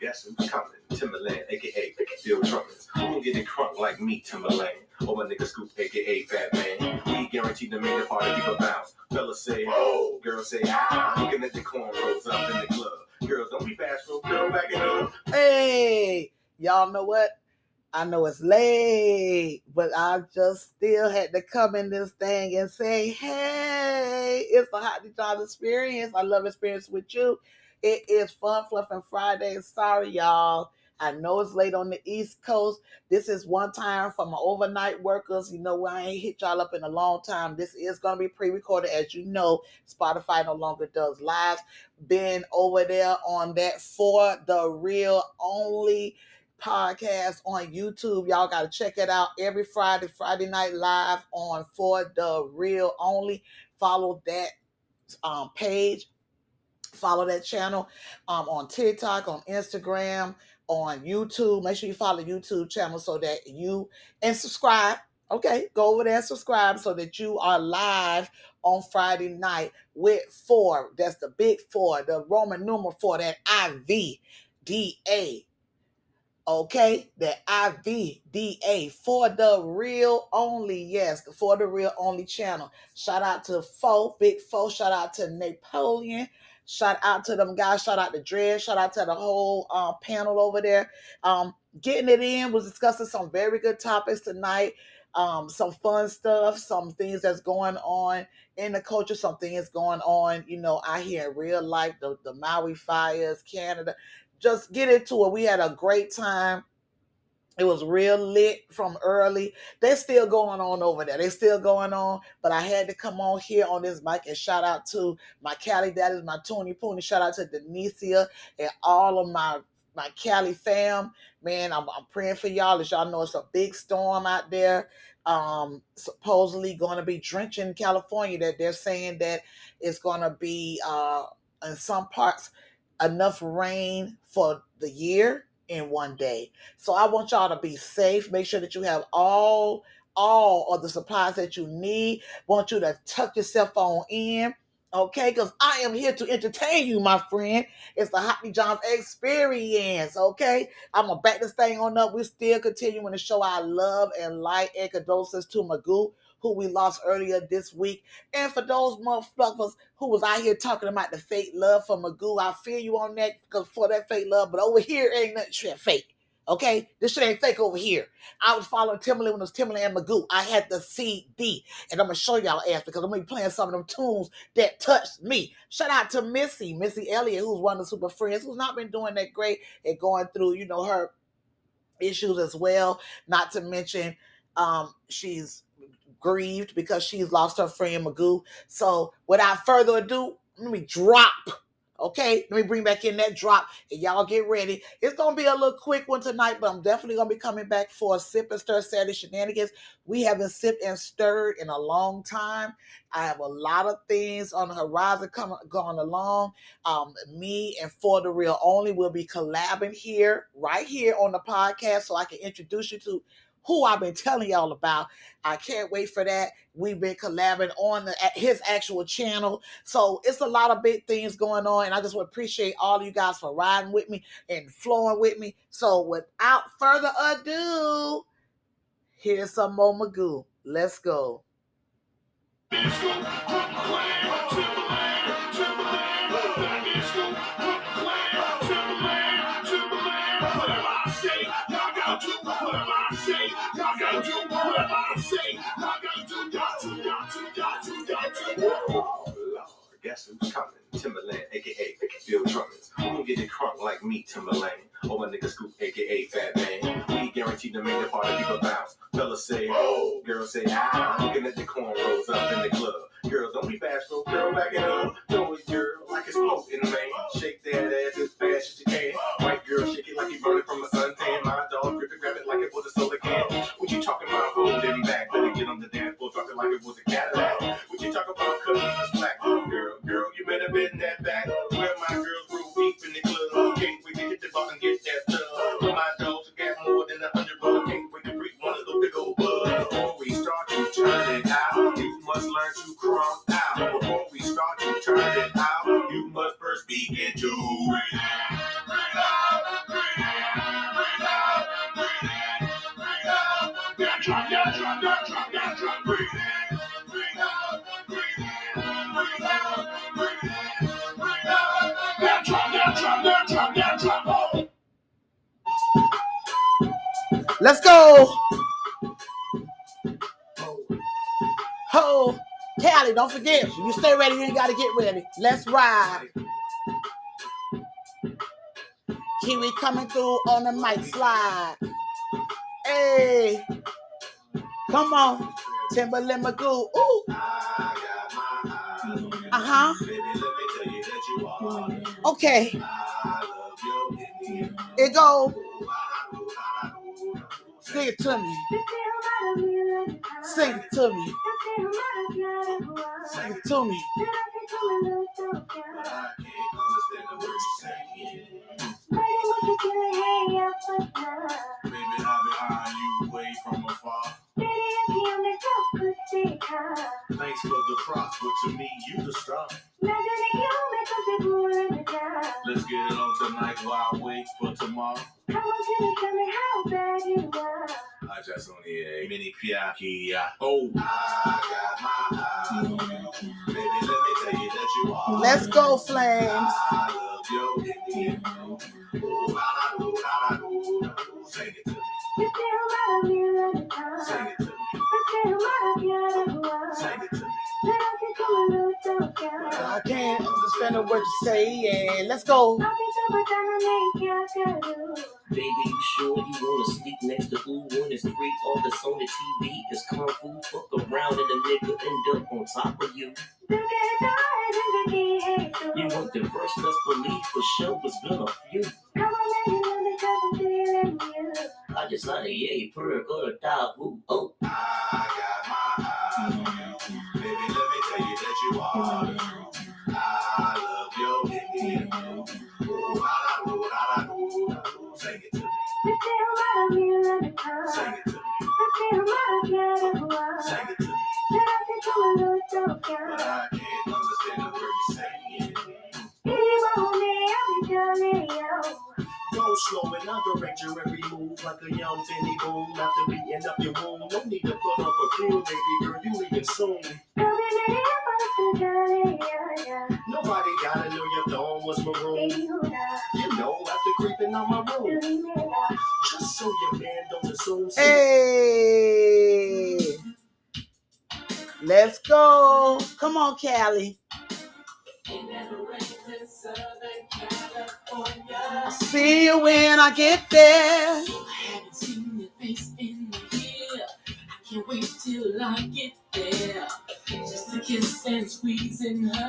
guess who's coming? Timbaland, aka Bill Trumpets. Who gon' get it crunk like me, Timbaland? Or my nigga Scoop, aka Fat Man. We guaranteed to make the party people bounce. Fellas say, oh, girls say, ah. Looking at the cornrows up in the club. Girls, don't be bashful, girl, back it up. Hey, y'all know what? I know it's late, but I just still had to come in this thing and say, hey, it's the Hot Job experience. I love experience with you. It is Fun Fluffing Friday. Sorry, y'all. I know it's late on the East Coast. This is one time for my overnight workers. You know, I ain't hit y'all up in a long time. This is going to be pre recorded. As you know, Spotify no longer does lives. Been over there on that for the real only podcast on YouTube. Y'all got to check it out every Friday, Friday night live on for the real only. Follow that um, page follow that channel um, on TikTok, on Instagram, on YouTube. Make sure you follow the YouTube channel so that you and subscribe. Okay, go over there and subscribe so that you are live on Friday night with four. That's the big four, the Roman numeral four, that I V D A. Okay, the IVDA for the real only. Yes, for the real only channel. Shout out to Foe, Big Foe. Shout out to Napoleon. Shout out to them guys. Shout out to Dred. Shout out to the whole uh, panel over there. Um, getting it in was discussing some very good topics tonight. Um, some fun stuff, some things that's going on in the culture, some things going on, you know, out here in real life, the, the Maui fires, Canada. Just get into it. We had a great time. It was real lit from early. They're still going on over there. They're still going on. But I had to come on here on this mic and shout out to my Cali daddies, my Tony Pooney. Shout out to Denicia and all of my my Cali fam. Man, I'm, I'm praying for y'all. As y'all know, it's a big storm out there. Um, supposedly going to be drenching California. That they're saying that it's going to be uh in some parts enough rain for the year in one day. So I want y'all to be safe. Make sure that you have all all of the supplies that you need. Want you to tuck your cell phone in. Okay, because I am here to entertain you, my friend. It's the Hot D Johns experience. Okay, I'm gonna back this thing on up. We're still continuing to show our love and light and condolences to Magoo, who we lost earlier this week. And for those motherfuckers who was out here talking about the fake love for Magoo, I feel you on that because for that fake love, but over here ain't nothing shit fake. Okay, this shit ain't fake over here. I was following Timbaland when it was Timbaland and Magoo. I had the CD, and I'm gonna show y'all ass because I'm gonna be playing some of them tunes that touched me. Shout out to Missy, Missy Elliott, who's one of the super friends, who's not been doing that great and going through, you know, her issues as well. Not to mention, um, she's grieved because she's lost her friend Magoo. So, without further ado, let me drop Okay, let me bring back in that drop and y'all get ready. It's gonna be a little quick one tonight, but I'm definitely gonna be coming back for a sip and stir Saturday shenanigans. We haven't sipped and stirred in a long time. I have a lot of things on the horizon coming going along. Um, me and For the Real Only will be collabing here, right here on the podcast, so I can introduce you to who I've been telling y'all about. I can't wait for that. We've been collabing on the, his actual channel. So it's a lot of big things going on. And I just appreciate all you guys for riding with me and flowing with me. So without further ado, here's some more Magoo. Let's go. Who's coming? Timbaland, aka Bill Trumpets. Who gon' get it crunk like me, Timbaland? Or my nigga Scoop, aka Fat Man. We guaranteed to make the party people bounce. Fellas say, oh, girls say, ah. Looking at the cornrows up in the club. Girls, don't be bashful, girl, back it up. Throw it, girl, like it's smoking, man. Shake that ass as fast as you can. White girl, shake it like you burning from a suntan. My dog, grip it, grab it like it was a soda can. What you talking about holding back? Let me get on the dance looking like it was a Cadillac. Would you talk about cutting this black girl? Girl, you better bend that back. Where my girls grew deep in the club. Can't wait to hit the bar and get that thug. My dogs got more than a hundred bucks. Can't wait to break one of those big old bugs. Before we start to turn it out, you must learn to crumb out. Before we start to turn it out, you must first begin to relax. Let's go. Ho, Callie, don't forget. You stay ready, you gotta get ready. Let's ride. Kiwi coming through on the mic slide. Hey, come on, Timbaland Magoo. Ooh, uh huh. Baby, let me Sing it to me. Sing it to me. Sing it to me. Baby, I behind you from afar. Thanks for the props, but to me, you the star. Let's get it on tonight while I wait for tomorrow. I just on the mini piaki. Oh, I got my eyes on you. Baby, let me tell you that you are. Let's go, Flames. I love your Indian. Oh, I I I. Sing it to me. Sing it to me. Sing it to me. I can't understand the word you're saying. Let's go. Baby, you sure you wanna sleep next to who when it's three? All that's on the TV is kung fu. Fuck around and the nigga end up on top of you. You want the first, let's believe for sure. It's been a few. I just had a yay per good dog. Ooh, oh. I got my eyes on you. Baby, let me tell you that you are Callie. I'll see you when I get there. In can't wait till I get there. Just to kiss and squeeze and hug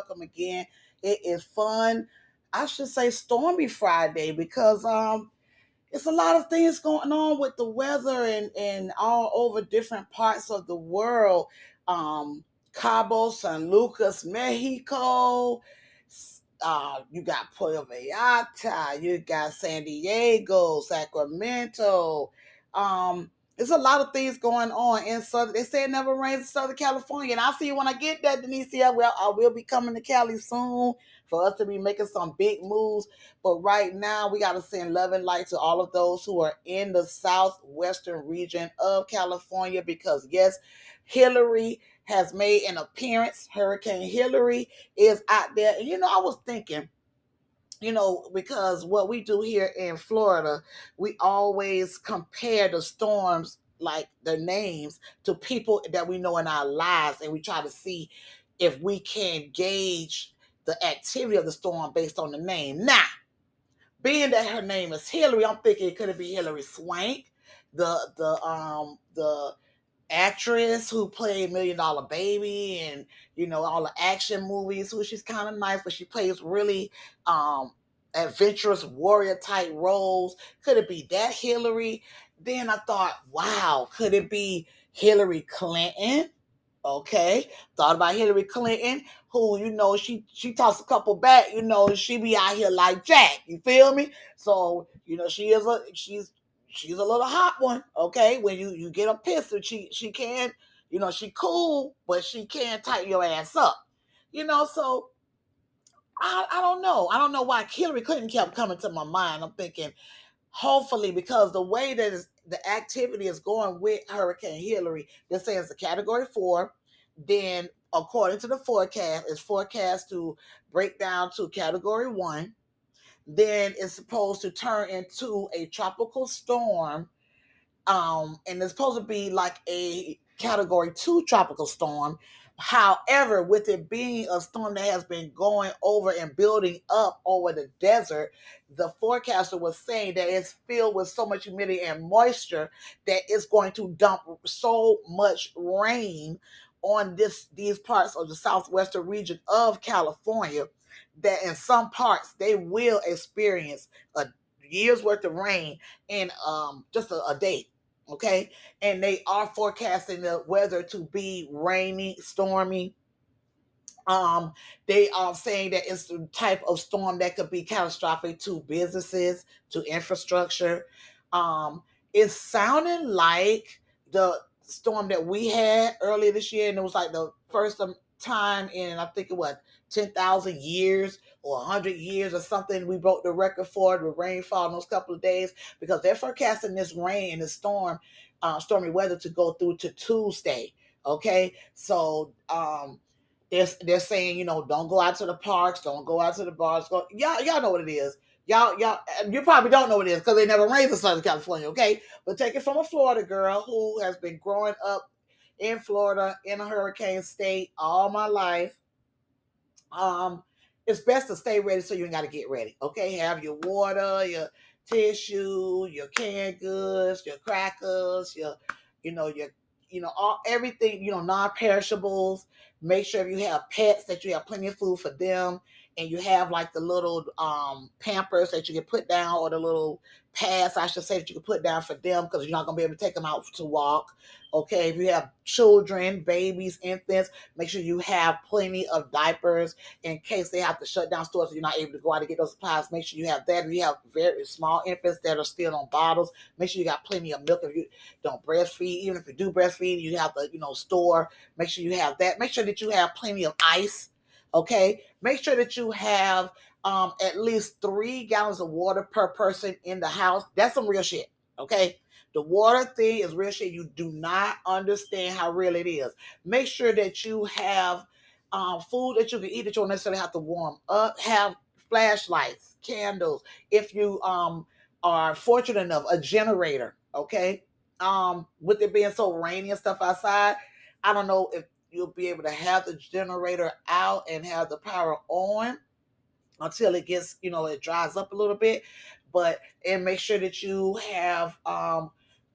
welcome, again. It is fun. I should say stormy Friday because um it's a lot of things going on with the weather and, and all over different parts of the world. Um Cabo, San Lucas, Mexico, uh, you got Puerto Vallarta, you got San Diego, Sacramento. Um, there's a lot of things going on in Southern. They say it never rains in Southern California, and I'll see you when I get there, Denise. I will, I will be coming to Cali soon for us to be making some big moves. But right now, we got to send love and light to all of those who are in the southwestern region of California because, yes, Hilary has made an appearance. Hurricane Hilary is out there. And you know, I was thinking, you know, because what we do here in Florida, we always compare the storms, like their names, to people that we know in our lives, and we try to see if we can gauge the activity of the storm based on the name. Now, being that her name is Hilary, I'm thinking it could it be Hilary Swank, the the um the actress who played Million Dollar Baby and you know all the action movies. Who she's kind of nice, but she plays really um adventurous warrior type roles. Could it be that Hillary? Then I thought, wow, could it be Hillary Clinton? Okay, thought about Hillary Clinton, who you know she she tossed a couple back. You know she be out here like Jack. You feel me? So you know she is a she's she's a little hot one. Okay, when you you get a pistol, she she can you know she cool, but she can tighten your ass up. You know, so I I don't know. I don't know why Hillary Clinton kept coming to my mind. I'm thinking, hopefully, because the way that is, the activity is going with Hurricane Hilary, they're saying it's a Category Four. Then, according to the forecast, it's forecast to break down to Category One. Then it's supposed to turn into a tropical storm um, and it's supposed to be like a category two tropical storm. However, with it being a storm that has been going over and building up over the desert, the forecaster was saying that it's filled with so much humidity and moisture that it's going to dump so much rain on this these parts of the southwestern region of California that in some parts they will experience a year's worth of rain in um just a, a day okay? And they are forecasting the weather to be rainy stormy. Um they are saying that it's the type of storm that could be catastrophic to businesses to infrastructure. Um it's sounding like the storm that we had earlier this year and it was like the first time in i think it was 10,000 years or 100 years or something. We broke the record for the rainfall in those couple of days because they're forecasting this rain and this storm, uh, stormy weather to go through to Tuesday. Okay, so um, they're they're saying you know don't go out to the parks, don't go out to the bars. Go y'all y'all know what it is. Y'all y'all you probably don't know what it is because they never raised in Southern California. Okay, but take it from a Florida girl who has been growing up in Florida in a hurricane state all my life um, it's best to stay ready so you ain't got to get ready. Okay, have your water, your tissue, your canned goods, your crackers, your, you know, your, you know, all everything, you know, non-perishables. Make sure if you have pets that you have plenty of food for them, and you have like the little um pampers that you can put down, or the little pads, I should say, that you can put down for them because you're not gonna be able to take them out to walk. Okay, if you have children, babies, infants, make sure you have plenty of diapers in case they have to shut down stores so you're not able to go out and get those supplies. Make sure you have that. If you have very small infants that are still on bottles, make sure you got plenty of milk. If you don't breastfeed, even if you do breastfeed, you have to, you know, store. Make sure you have that. Make sure that you have plenty of ice. Okay, make sure that you have um at least three gallons of water per person in the house. That's some real shit. Okay. The water thing is real shit. You do not understand how real it is. Make sure that you have um, food that you can eat that you don't necessarily have to warm up. Have flashlights, candles. If you um, are fortunate enough, a generator. Okay. Um, with it being so rainy and stuff outside, I don't know if you'll be able to have the generator out and have the power on until it gets, you know, it dries up a little bit. But and make sure that you have um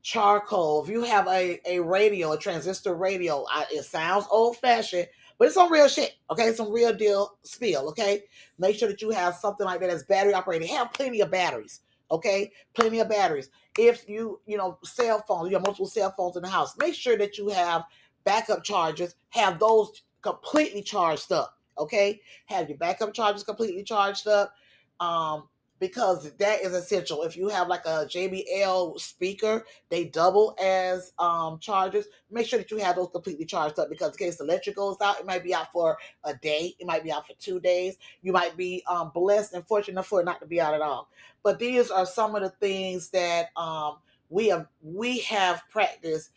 charcoal. If you have a, a radio, a transistor radio, I, it sounds old fashioned, but it's some real shit. Okay, some real deal spill. Okay, make sure that you have something like that that's battery operated. Have plenty of batteries. Okay, plenty of batteries. If you you know cell phones, you have multiple cell phones in the house. Make sure that you have backup chargers. Have those completely charged up. Okay, have your backup chargers completely charged up. Um, because that is essential. If you have like a JBL speaker, they double as um, chargers. Make sure that you have those completely charged up because in case the electric goes out, it might be out for a day, it might be out for two days. You might be um, blessed and fortunate for it not to be out at all. But these are some of the things that um, we have we have practiced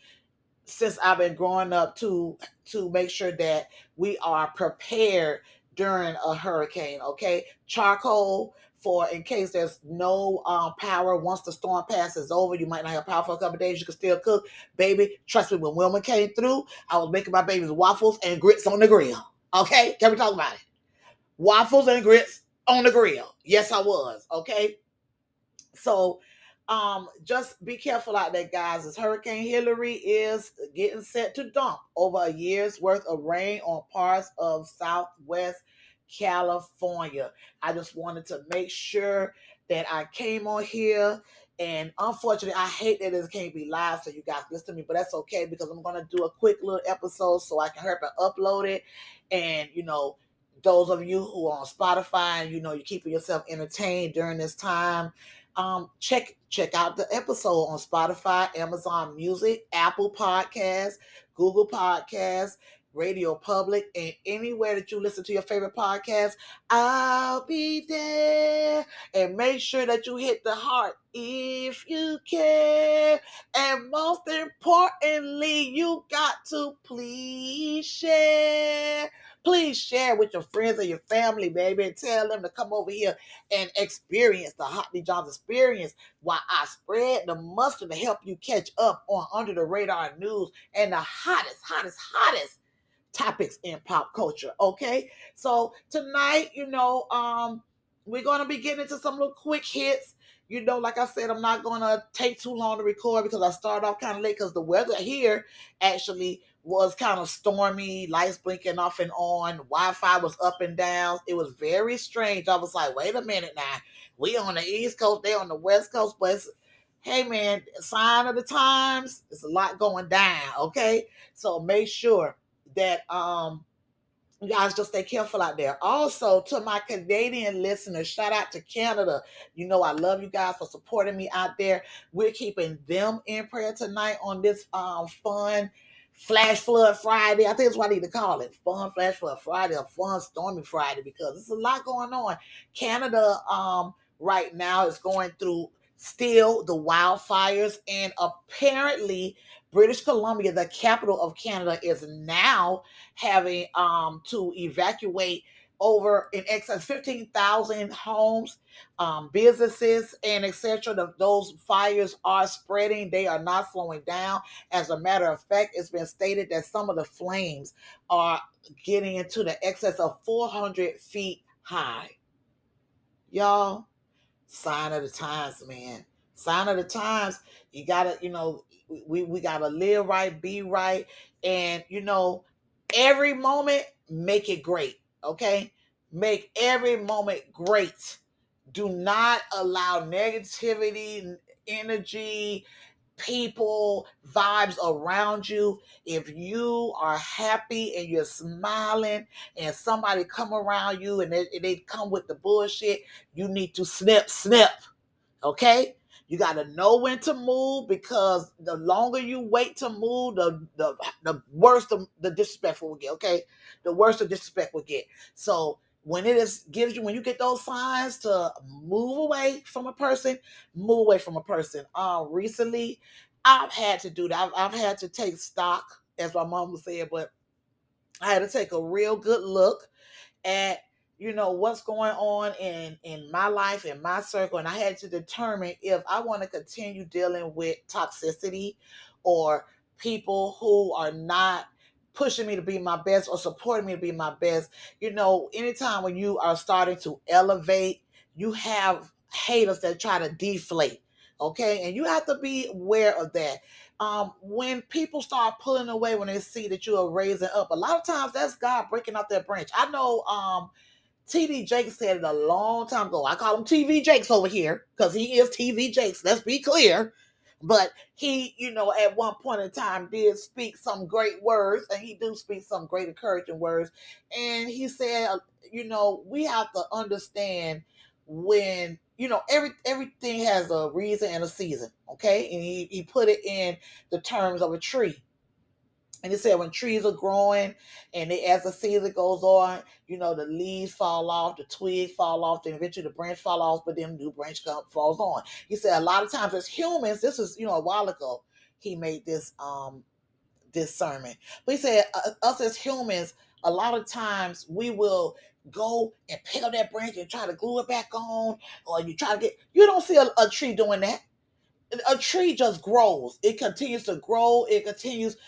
since I've been growing up to to make sure that we are prepared during a hurricane. Okay, charcoal for in case there's no um, power once the storm passes over. You might not have power for a couple days. You can still cook, baby. Trust me, when Wilma came through, I was making my baby's waffles and grits on the grill. Okay, can we talk about it? Waffles and grits on the grill. Yes, I was. Okay, so um, just be careful out there, guys. As Hurricane Hilary is getting set to dump over a year's worth of rain on parts of Southwest California. I just wanted to make sure that I came on here. And unfortunately, I hate that it can't be live so you guys listen to me, but that's okay because I'm going to do a quick little episode so I can help and upload it. And, you know, those of you who are on Spotify you know you're keeping yourself entertained during this time, um, check check out the episode on Spotify, Amazon Music, Apple Podcasts, Google Podcasts, Radio Public, and anywhere that you listen to your favorite podcast. I'll be there. And make sure that you hit the heart if you care. And most importantly, you got to please share. Please share with your friends and your family, baby, and tell them to come over here and experience the Hot D Johns experience while I spread the mustard to help you catch up on Under the Radar News and the hottest, hottest, hottest topics in pop culture. Okay. So tonight, you know, um, we're gonna be getting into some little quick hits. You know, like I said, I'm not gonna take too long to record because I started off kind of late because the weather here actually was kind of stormy, lights blinking off and on, Wi-Fi was up and down. It was very strange. I was like, wait a minute now. We on the East Coast, they on the West Coast, but it's, hey man, sign of the times. There's a lot going down. Okay, so make sure that um guys just stay careful out there. Also, to my Canadian listeners, shout out to Canada. You know, I love you guys for supporting me out there. We're keeping them in prayer tonight on this um fun Flash Flood Friday. I think that's what I need to call it. Fun Flash Flood Friday or Fun Stormy Friday because there's a lot going on. Canada um right now is going through still the wildfires and apparently British Columbia, the capital of Canada, is now having um, to evacuate over in excess 15,000 homes, um, businesses, and etc. Those fires are spreading. They are not slowing down. As a matter of fact, it's been stated that some of the flames are getting into the excess of 400 feet high. Y'all, sign of the times, man. Sign of the times. You gotta, you know, we we gotta live right, be right, and you know, every moment make it great. Okay, make every moment great. Do not allow negativity, energy, people, vibes around you. If you are happy and you're smiling and somebody come around you and they, they come with the bullshit, you need to snip, snip. Okay? You got to know when to move because the longer you wait to move, the the, the worse the, the disrespectful will get. Okay, the worse the disrespect will get. So when it is gives you when you get those signs to move away from a person, move away from a person. Uh, recently, I've had to do that. I've, I've had to take stock, as my mom would say, but I had to take a real good look at you know what's going on in in my life in my circle and i had to determine if i want to continue dealing with toxicity or people who are not pushing me to be my best or supporting me to be my best. You know anytime when you are starting to elevate you have haters that try to deflate okay? And you have to be aware of that. Um, when people start pulling away when they see that you are raising up a lot of times that's god breaking off that branch. I know um TD Jakes said it a long time ago. I call him TV Jakes over here because he is TV Jakes. Let's be clear. but he, you know, at one point in time did speak some great words, and he do speak some great encouraging words. And he said, you know, we have to understand when you know every everything has a reason and a season. Okay, and he he put it in the terms of a tree. And he said when trees are growing and they, as the season goes on, you know, the leaves fall off, the twigs fall off, then eventually the branch fall off, but then new branch come, falls on. He said a lot of times as humans, this is, you know, a while ago, he made this um this sermon. But he said uh, us as humans, a lot of times we will go and pick up that branch and try to glue it back on, or you try to get you don't see a, a tree doing that. A tree just grows. It continues to grow. It continues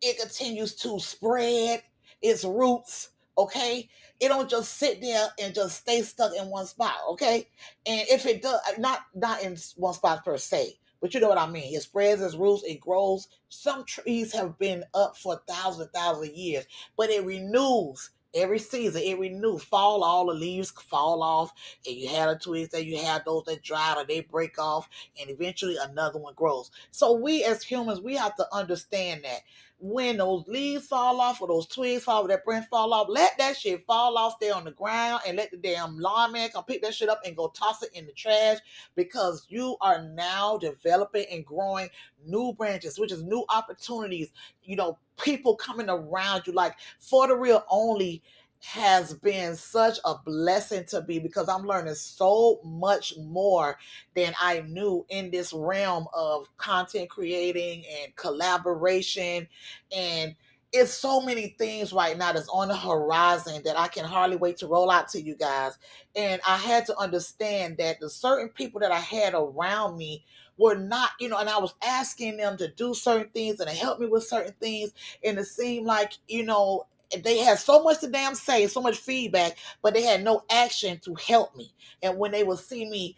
it continues to spread its roots okay? It don't just sit there and just stay stuck in one spot okay? And if it does uh, not not in one spot per se but you know what i mean. It spreads its roots it grows. Some trees have been up for thousands thousand years but it renews every season. It renews. Fall all the leaves fall off and you have the twigs that you have those that dry or they break off and eventually another one grows. So we as humans we have to understand that when those leaves fall off or those twigs fall, or that branch fall off, let that shit fall off, there on the ground, and let the damn lawnman come pick that shit up and go toss it in the trash because you are now developing and growing new branches, which is new opportunities. You know, people coming around you, like for the real only has been such a blessing to me because I'm learning so much more than I knew in this realm of content creating and collaboration. And it's so many things right now that's on the horizon that I can hardly wait to roll out to you guys. And I had to understand that the certain people that I had around me were not, you know, and I was asking them to do certain things and to help me with certain things. And it seemed like, you know, they had so much to damn say, so much feedback, but they had no action to help me. And when they would see me,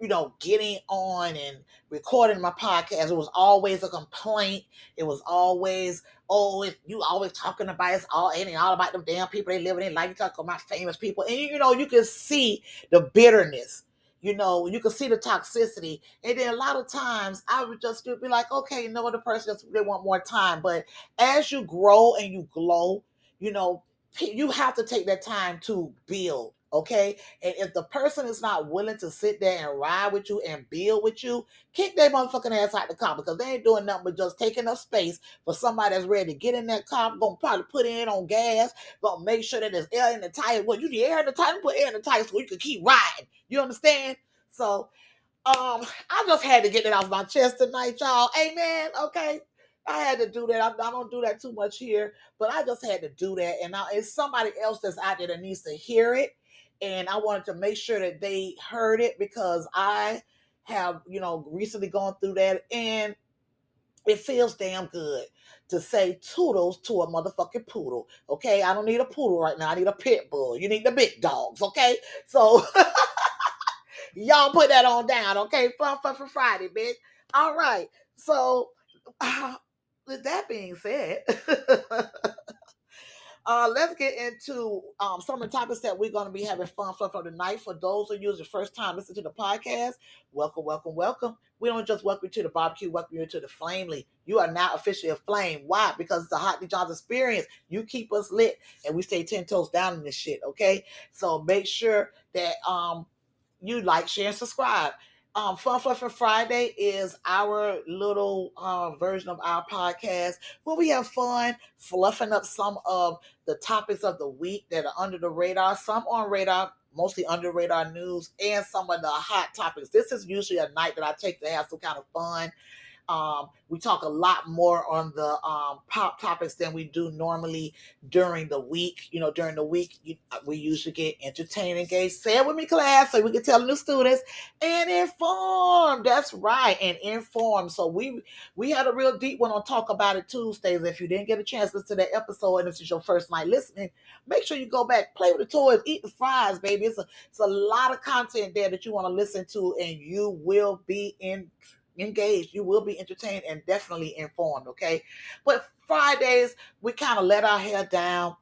you know, getting on and recording my podcast, it was always a complaint. It was always, oh, you always talking about it's all ain't all about them damn people they live in life. You talk about my famous people, and you know, you can see the bitterness. You know, you can see the toxicity, and then a lot of times I would just be like, okay, you know, the person just they want more time. But as you grow and you glow, you know, you have to take that time to build. Okay. And if the person is not willing to sit there and ride with you and build with you, kick their motherfucking ass out the car because they ain't doing nothing but just taking up space for somebody that's ready to get in that car, gonna probably put in on gas, gonna make sure that there's air in the tire. Well, you need air in the tire, put air in the tire so you can keep riding. You understand? So um, I just had to get it off my chest tonight, y'all. Amen. Okay. I had to do that. I, I, don't do that too much here, but I just had to do that. And now it's somebody else that's out there that needs to hear it. And I wanted to make sure that they heard it because I have, you know, recently gone through that. And it feels damn good to say toodles to a motherfucking poodle. Okay. I don't need a poodle right now. I need a pit bull. You need the big dogs. Okay. So y'all put that on down. Okay. Fun, fun for Friday, bitch. All right. So, with that being said, uh, let's get into um, some of the topics that we're going to be having fun for tonight. For those of you who's the first time listening to the podcast, welcome, welcome, welcome. We don't just welcome you to the barbecue, welcome you to the Flamely. You are now officially a flame. Why? Because it's a Hot D Johns experience. You keep us lit, and we stay ten toes down in this shit. Okay, so make sure that um you like, share, and subscribe um, Fun Fluffing Friday is our little uh, version of our podcast where we have fun fluffing up some of the topics of the week that are under the radar, some on radar, mostly under radar news, and some of the hot topics. This is usually a night that I take to have some kind of fun um, we talk a lot more on the um, pop topics than we do normally during the week. You know, during the week, you, uh, we usually get entertained, engaged. Say it with me, class, so we can tell the new students and inform. That's right, and inform. So we we had a real deep one on Talk About It Tuesdays. If you didn't get a chance to listen to that episode, and this is your first night listening, make sure you go back, play with the toys, eat the fries, baby. It's a it's a lot of content there that you want to listen to, and you will be in engaged. You will be entertained and definitely informed. Okay. But Fridays, we kind of let our hair down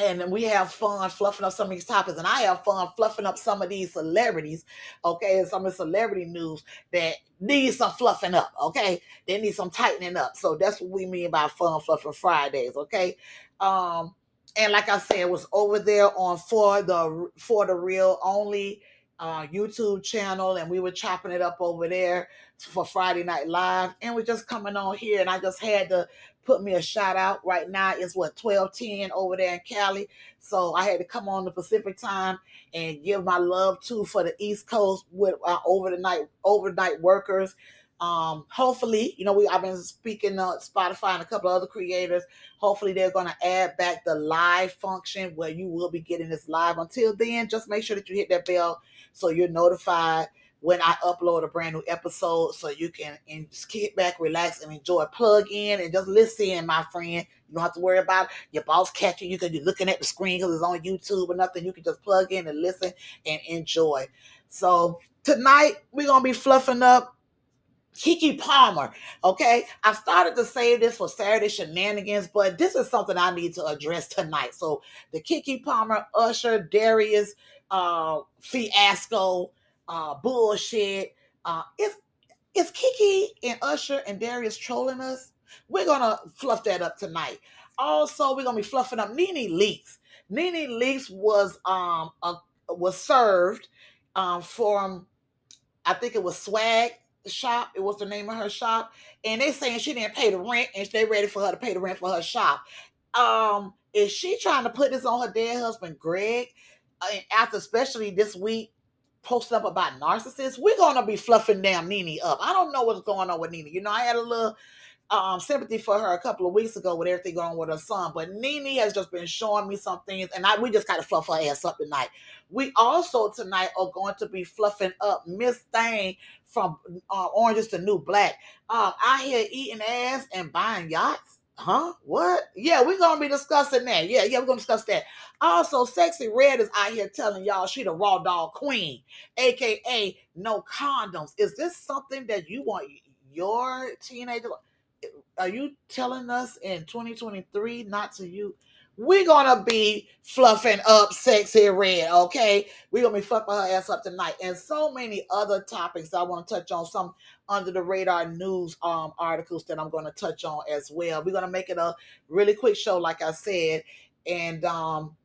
and then we have fun fluffing up some of these topics, and I have fun fluffing up some of these celebrities, okay, and some of the celebrity news that needs some fluffing up, okay? They need some tightening up. So that's what we mean by fun fluffing Fridays, okay? Um, and like I said, it was over there on for the for the real only uh, YouTube channel, and we were chopping it up over there for Friday Night Live, and we're just coming on here, and I just had to put me a shout out. Right now it's what twelve ten over there in Cali, so I had to come on the Pacific time and give my love to for the East Coast with uh, over the night overnight workers. Um, hopefully, you know, we I've been speaking to Spotify and a couple of other creators. Hopefully, they're going to add back the live function where you will be getting this live. Until then, just make sure that you hit that bell so you're notified when I upload a brand new episode so you can and just kick back, relax, and enjoy. Plug in and just listen, my friend. You don't have to worry about your boss catching you because you're looking at the screen because it's on YouTube or nothing. You can just plug in and listen and enjoy. So tonight we're gonna be fluffing up Keke Palmer. Okay, I started to save this for Saturday shenanigans, but this is something I need to address tonight. So the Keke Palmer, Usher, Darius, uh, fiasco, uh, bullshit. Uh, is is Keke and Usher and Darius trolling us? We're gonna fluff that up tonight. Also, we're gonna be fluffing up Nene Leakes. Nene Leakes was um a, was served um from I think it was Swag Shop. It was the name of her shop, and they saying she didn't pay the rent, and they ready for her to pay the rent for her shop. Um, is she trying to put this on her dead husband Greg? Uh, after especially this week posting up about narcissists, we're gonna be fluffing down Nene up. I don't know what's going on with Nene. You know, I had a little um, sympathy for her a couple of weeks ago with everything going on with her son, but Nene has just been showing me some things, and I we just gotta fluff her ass up tonight. We also tonight are going to be fluffing up Miss Thing from uh, Orange is the New Black. Um, I hear eating ass and buying yachts. Huh? What? Yeah, we're gonna be discussing that. Yeah, yeah, we're gonna discuss that. Also, Sexy Red is out here telling y'all she the raw dog queen, aka no condoms. Is this something that you want your teenager? Are you telling us in 2023 not to you? We're gonna be fluffing up Sexy Red, okay? We're gonna be fluffing her ass up tonight, and so many other topics I want to touch on. Some under the radar news um articles that I'm gonna touch on as well. We're gonna make it a really quick show, like I said, and um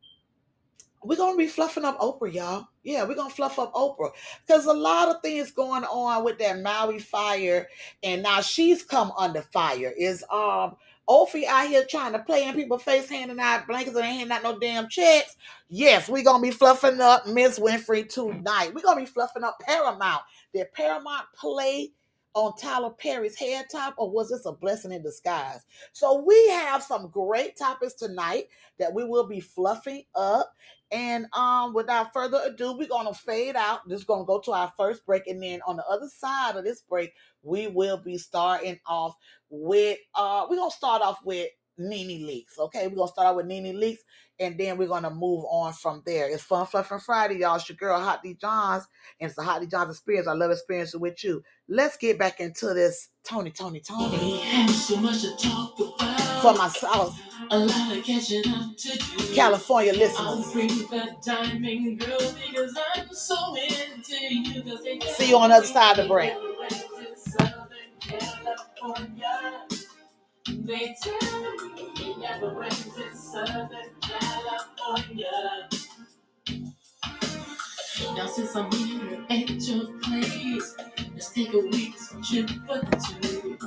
we're gonna be fluffing up Oprah, y'all. Yeah, we're gonna fluff up Oprah because a lot of things going on with that Maui fire, and now she's come under fire. Is um out here trying to play in people's face, handing out blankets and handing out no damn checks? Yes, we're gonna be fluffing up Miss Winfrey tonight. We're gonna be fluffing up Paramount. Did Paramount play on Tyler Perry's head top, or was this a blessing in disguise? So we have some great topics tonight that we will be fluffing up. And um, without further ado, we're gonna fade out. Just gonna go to our first break, and then on the other side of this break, we will be starting off with uh, we're gonna start off with Nene Leakes. Okay, we're gonna start out with Nene Leakes, and then we're gonna move on from there. It's Fun Fluffing Friday, y'all. It's your girl Hot D Johns, and it's the Hot D Johns experience. I love experiencing with you. Let's get back into this Tony, Tony, Tony so much to talk about. for my South a lot of catching up to do. California listeners. bring that diamond girl so you. See you on the other side of the break. They tell me you never went to Southern California. Now since I'm here at your place, let's take a week's trip for two.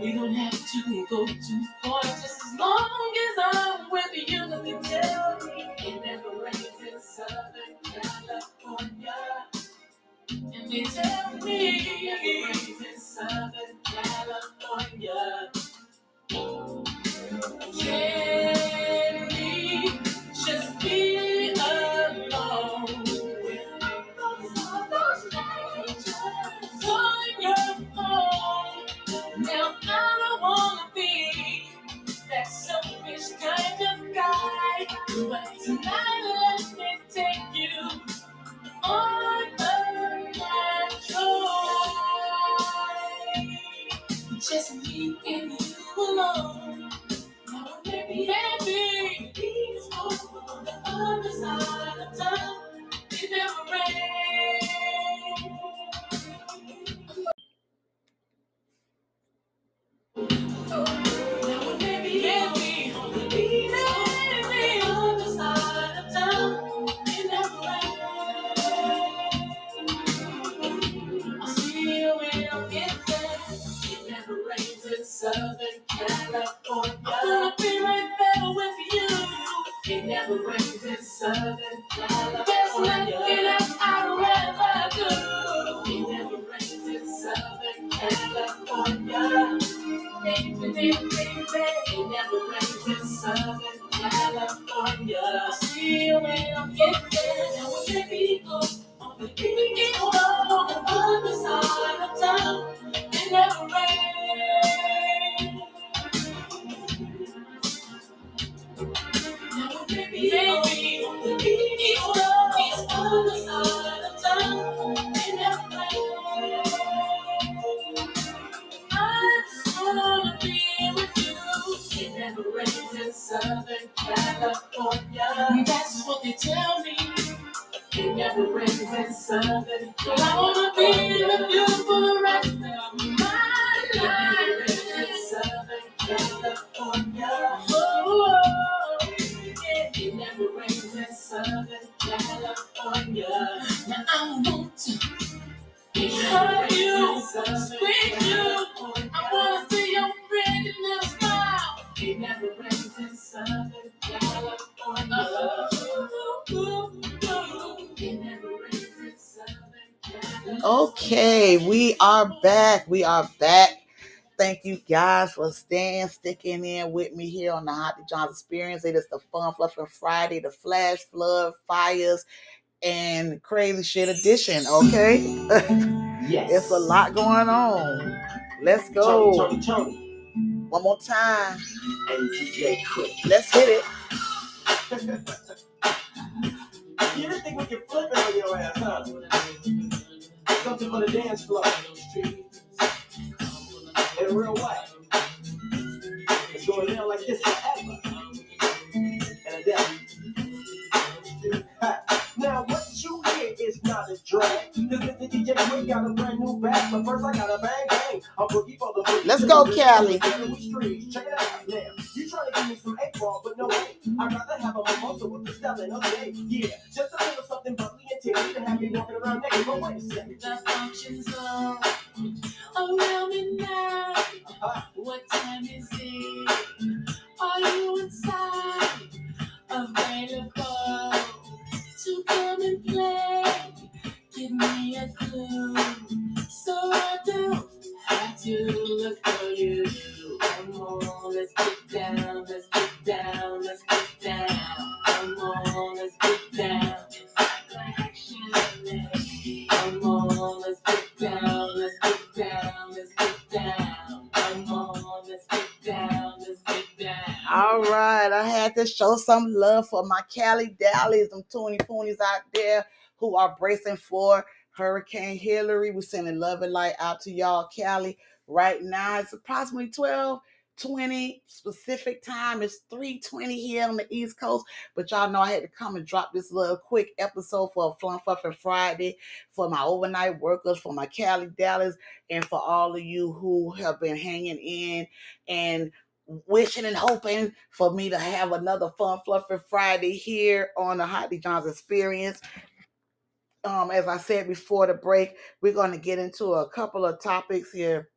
We don't have to go too far, just as long as I'm with you. 'Cause they tell me you never went to Southern California. And they tell me you never went to Southern California. Can we just be alone? Your home. Now I don't wanna be that selfish kind of guy, but tonight let me take you on a natural. Just me and California alone. Now I may be happy. Peaceful on the other side of time. It never rains. Guys for staying, sticking in with me here on the Hot D Johns Experience. It is the Fun Fluffing Friday, the Flash Flood, Fires, and Crazy Shit edition. Okay, Yes. it's a lot going on. Let's Tony, go Tony, Tony, one more time. and DJ Quik. Let's hit it. You didn't think we could flip it on your ass, huh? Something for the dance floor. In real way. It's going down like this forever. And a death. Now what you hear is not a drag. Cause Mr. DJ Quik got a brand new bag. But first I got a bang bang. I'm boogie for the boogie. Let's go, Cali. Check it out now. You trying to give me some eight ball, but no way. I'd rather have a mimosa with the styling of the day. Yeah, just a little something bubbly and tasty to have me walking around naked. But wait a second. The function's on around midnight. Uh-huh. What time is it? Are you inside? Available to come and play? Give me a clue so I don't have to look for you. Come on, let's get down, let's get down, let's get down. Come on, let's get down. Come on, let's get down, let's get down, let's get down. Come on, let's get down, let's get down. All right, I had to show some love for my Cali Dallies, them Toonie Poonies out there who are bracing for Hurricane Hilary. We're sending love and light out to y'all, Cali. Right now, it's approximately 12 20 specific time. It's 320 here on the East Coast. But y'all know I had to come and drop this little quick episode for Flum Fuffin Friday for my overnight workers, for my Cali Dallas, and for all of you who have been hanging in and wishing and hoping for me to have another fun fluffy Friday here on the Hot D Johns Experience. Um, as I said before the break, we're going to get into a couple of topics here.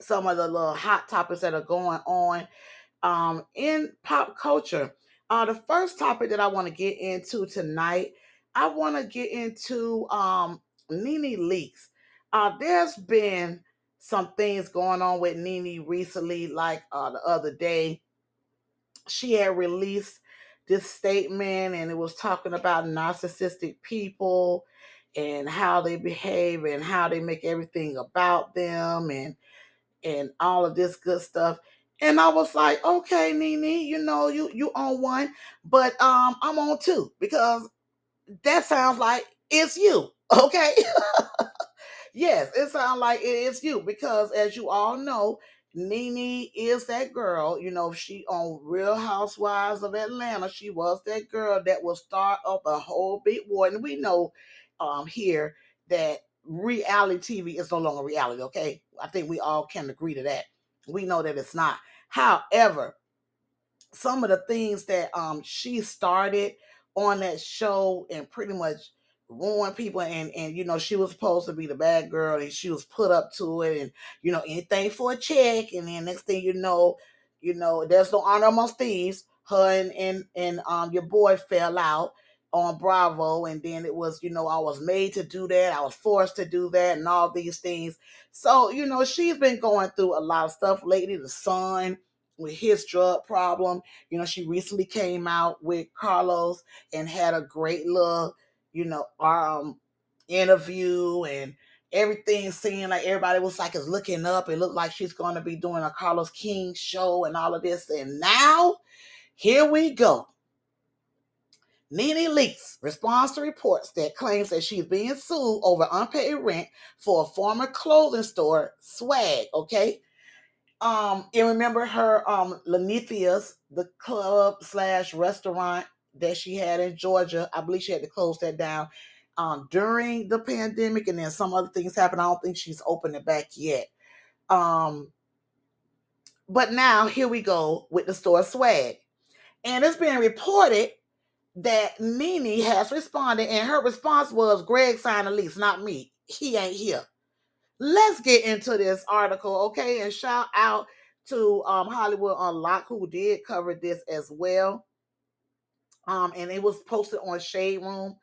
Some of the little hot topics that are going on um, in pop culture. Uh, the first topic that I want to get into tonight, I want to get into um, Nene Leakes. Uh, there's been some things going on with Nene recently, like uh, the other day. She had released this statement and it was talking about narcissistic people and how they behave and how they make everything about them and and all of this good stuff. And I was like, okay, Nene, you know, you you on one, but um I'm on two because that sounds like it's you. Okay. Yes, it sounds like it is you because as you all know, Nene is that girl, you know, she on Real Housewives of Atlanta. She was that girl that will start up a whole big war. And we know um here that reality TV is no longer reality, okay? I think we all can agree to that. We know that it's not. However, some of the things that um she started on that show and pretty much ruined people and and you know she was supposed to be the bad girl and she was put up to it and you know anything for a check and then next thing you know you know, there's no honor amongst thieves. Her and and, and um your boy fell out on Bravo, and then it was, you know, I was made to do that, I was forced to do that, and all these things. So, you know, she's been going through a lot of stuff lately. The son with his drug problem. You know, she recently came out with Carlos and had a great little, you know, um interview and everything seemed like everybody was like is looking up. It looked like she's going to be doing a Carlos King show and all of this. And now here we go. Nene Leakes responds to reports that claims that she's being sued over unpaid rent for a former clothing store, Swag. Okay, um, and remember her um Linnethia's, the club slash restaurant that she had in Georgia. I believe she had to close that down um during the pandemic, and then some other things happened. I don't think she's opened it back yet. Um, but now here we go with the store Swag, and it's being reported that Nene has responded, and her response was, "Greg signed a lease, not me. He ain't here." Let's get into this article, okay? And shout out to um, Hollywood Unlocked who did cover this as well. Um, and it was posted on Shade Room.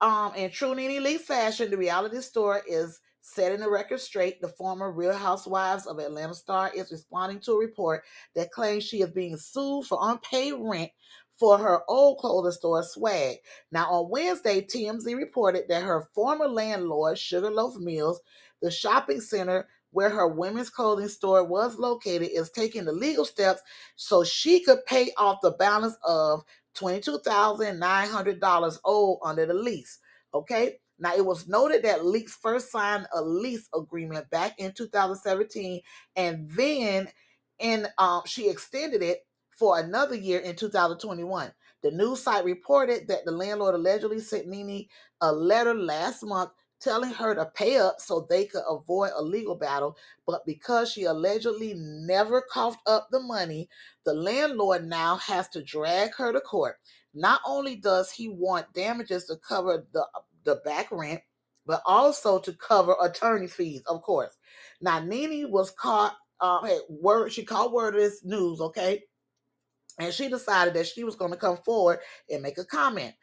Um, in true Nene Lee fashion, the reality store is setting the record straight. The former Real Housewives of Atlanta star is responding to a report that claims she is being sued for unpaid rent for her old clothing store swag. Now, on Wednesday, TMZ reported that her former landlord, Sugarloaf Mills, the shopping center where her women's clothing store was located, is taking the legal steps so she could pay off the balance of $22,900 owed under the lease. Okay. Now, it was noted that Leakes first signed a lease agreement back in 2017, and then and um, she extended it for another year in 2021. The news site reported that the landlord allegedly sent Nene a letter last month telling her to pay up so they could avoid a legal battle. But because she allegedly never coughed up the money, the landlord now has to drag her to court. Not only does he want damages to cover the, the back rent, but also to cover attorney fees, of course. Now, Nene was caught, hey, word, she caught word of this news, okay? And she decided that she was going to come forward and make a comment.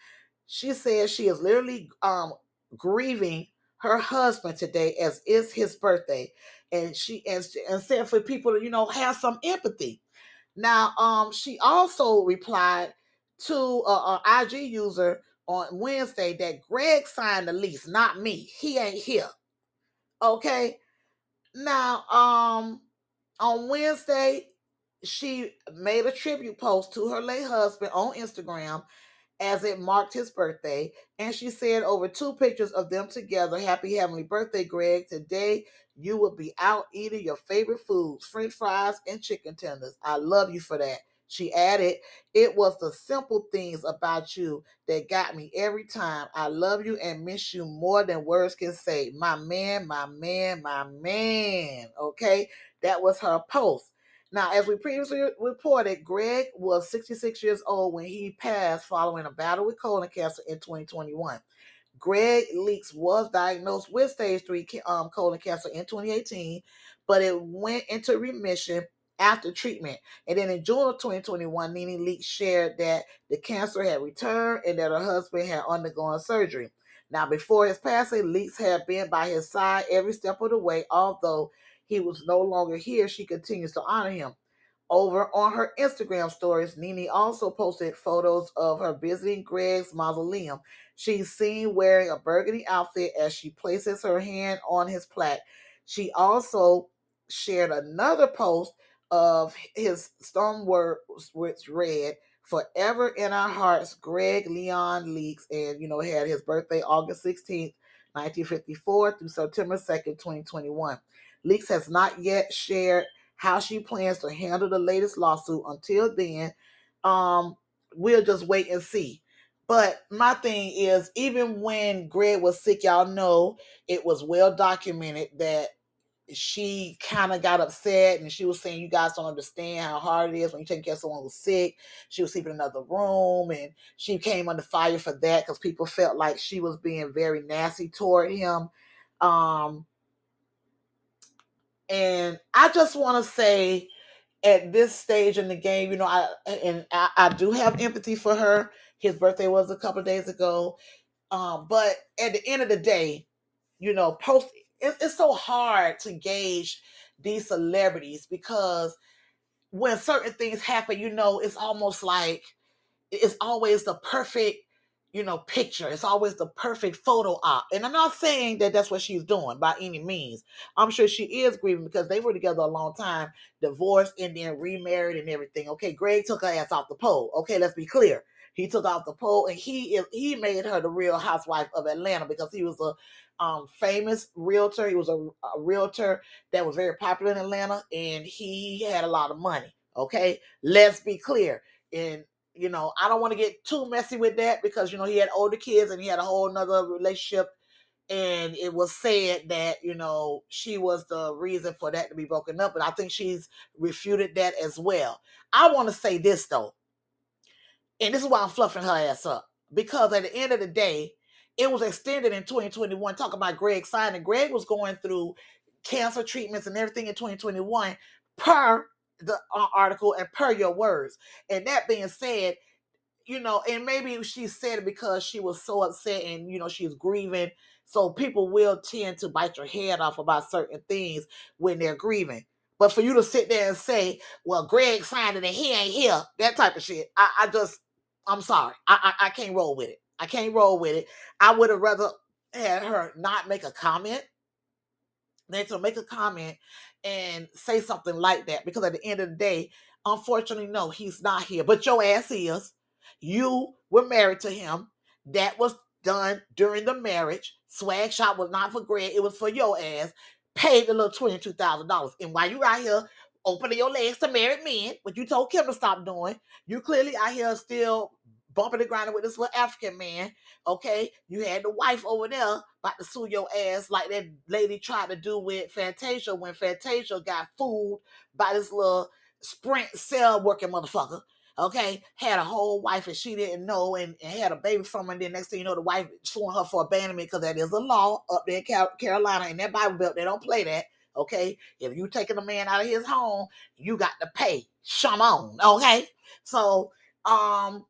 She said she is literally um, grieving her husband today as is his birthday and she and, and said for people to you know have some empathy. Now um she also replied to a, ig user on wednesday that greg signed the lease not me. He ain't here. Okay? Now um on wednesday she made a tribute post to her late husband on instagram as it marked his birthday. And she said over two pictures of them together, Happy Heavenly Birthday, Greg. Today you will be out eating your favorite foods, french fries and chicken tenders. I love you for that. She added, It was the simple things about you that got me every time. I love you and miss you more than words can say. My man, my man, my man. Okay, that was her post. Now, as we previously reported, Greg was 66 years old when he passed following a battle with colon cancer in 2021. Greg Leakes was diagnosed with stage 3 um, colon cancer in 2018, but it went into remission after treatment. And then in June of 2021, Nene Leakes shared that the cancer had returned and that her husband had undergone surgery. Now, before his passing, Leakes had been by his side every step of the way, although he was no longer here, she continues to honor him. Over on her Instagram stories, Nene also posted photos of her visiting Greg's mausoleum. She's seen wearing a burgundy outfit as she places her hand on his plaque. She also shared another post of his stone words, which read, Forever in our hearts, Greg Leon Leakes, and you know, had his birthday August 16th, 1954 through September 2nd, 2021. Leakes has not yet shared how she plans to handle the latest lawsuit. Until then, um, we'll just wait and see. But my thing is, even when Greg was sick, y'all know it was well documented that she kind of got upset and she was saying, You guys don't understand how hard it is when you take care of someone who's sick. She was sleeping in another room and she came under fire for that because people felt like she was being very nasty toward him. Um, and I just want to say, at this stage in the game, you know, I and I, I do have empathy for her. His birthday was a couple days ago, um, but at the end of the day, you know, post it, it's so hard to gauge these celebrities because when certain things happen, you know, it's almost like it's always the perfect you know picture. It's always the perfect photo op. And i'm not saying that that's what she's doing by any means. I'm sure she is grieving because they were together a long time divorced and then remarried and everything. Okay greg took her ass off the pole. Okay let's be clear. He took off the pole and he is he made her the real housewife of atlanta because he was a um, famous realtor. He was a, a realtor that was very popular in atlanta and he had a lot of money. Okay let's be clear. And you know, I don't want to get too messy with that because you know he had older kids and he had a whole nother relationship, and it was said that you know she was the reason for that to be broken up, but I think she's refuted that as well. I want to say this though, and this is why I'm fluffing her ass up because at the end of the day, it was extended in 2021. Talking about Greg signing, Greg was going through cancer treatments and everything in 2021 per the uh, article and per your words. And that being said, you know, and maybe she said it because she was so upset and you know she's grieving. So people will tend to bite your head off about certain things when they're grieving. But for you to sit there and say, "Well, Greg signed it and he ain't here," that type of shit, I, I just, I'm sorry, I, I I can't roll with it. I can't roll with it. I would have rather had her not make a comment than to make a comment and say something like that because at the end of the day, unfortunately, no, he's not here. But your ass is. You were married to him. That was done during the marriage. Swag shop was not for Greg, it was for your ass. Paid the little $22,000. And while you out here opening your legs to married men, what you told Kim to stop doing, you clearly out here still bumping the ground with this little African man. Okay, you had the wife over there about to sue your ass like that lady tried to do with Fantasia when Fantasia got fooled by this little Sprint cell working motherfucker. Okay, had a whole wife and she didn't know, and, and had a baby from her. And then next thing you know, the wife suing her for abandonment because that is a law up there in Car- Carolina in that Bible Belt. They don't play that. Okay, if you taking a man out of his home, you got to pay. Shum on. Okay, so um,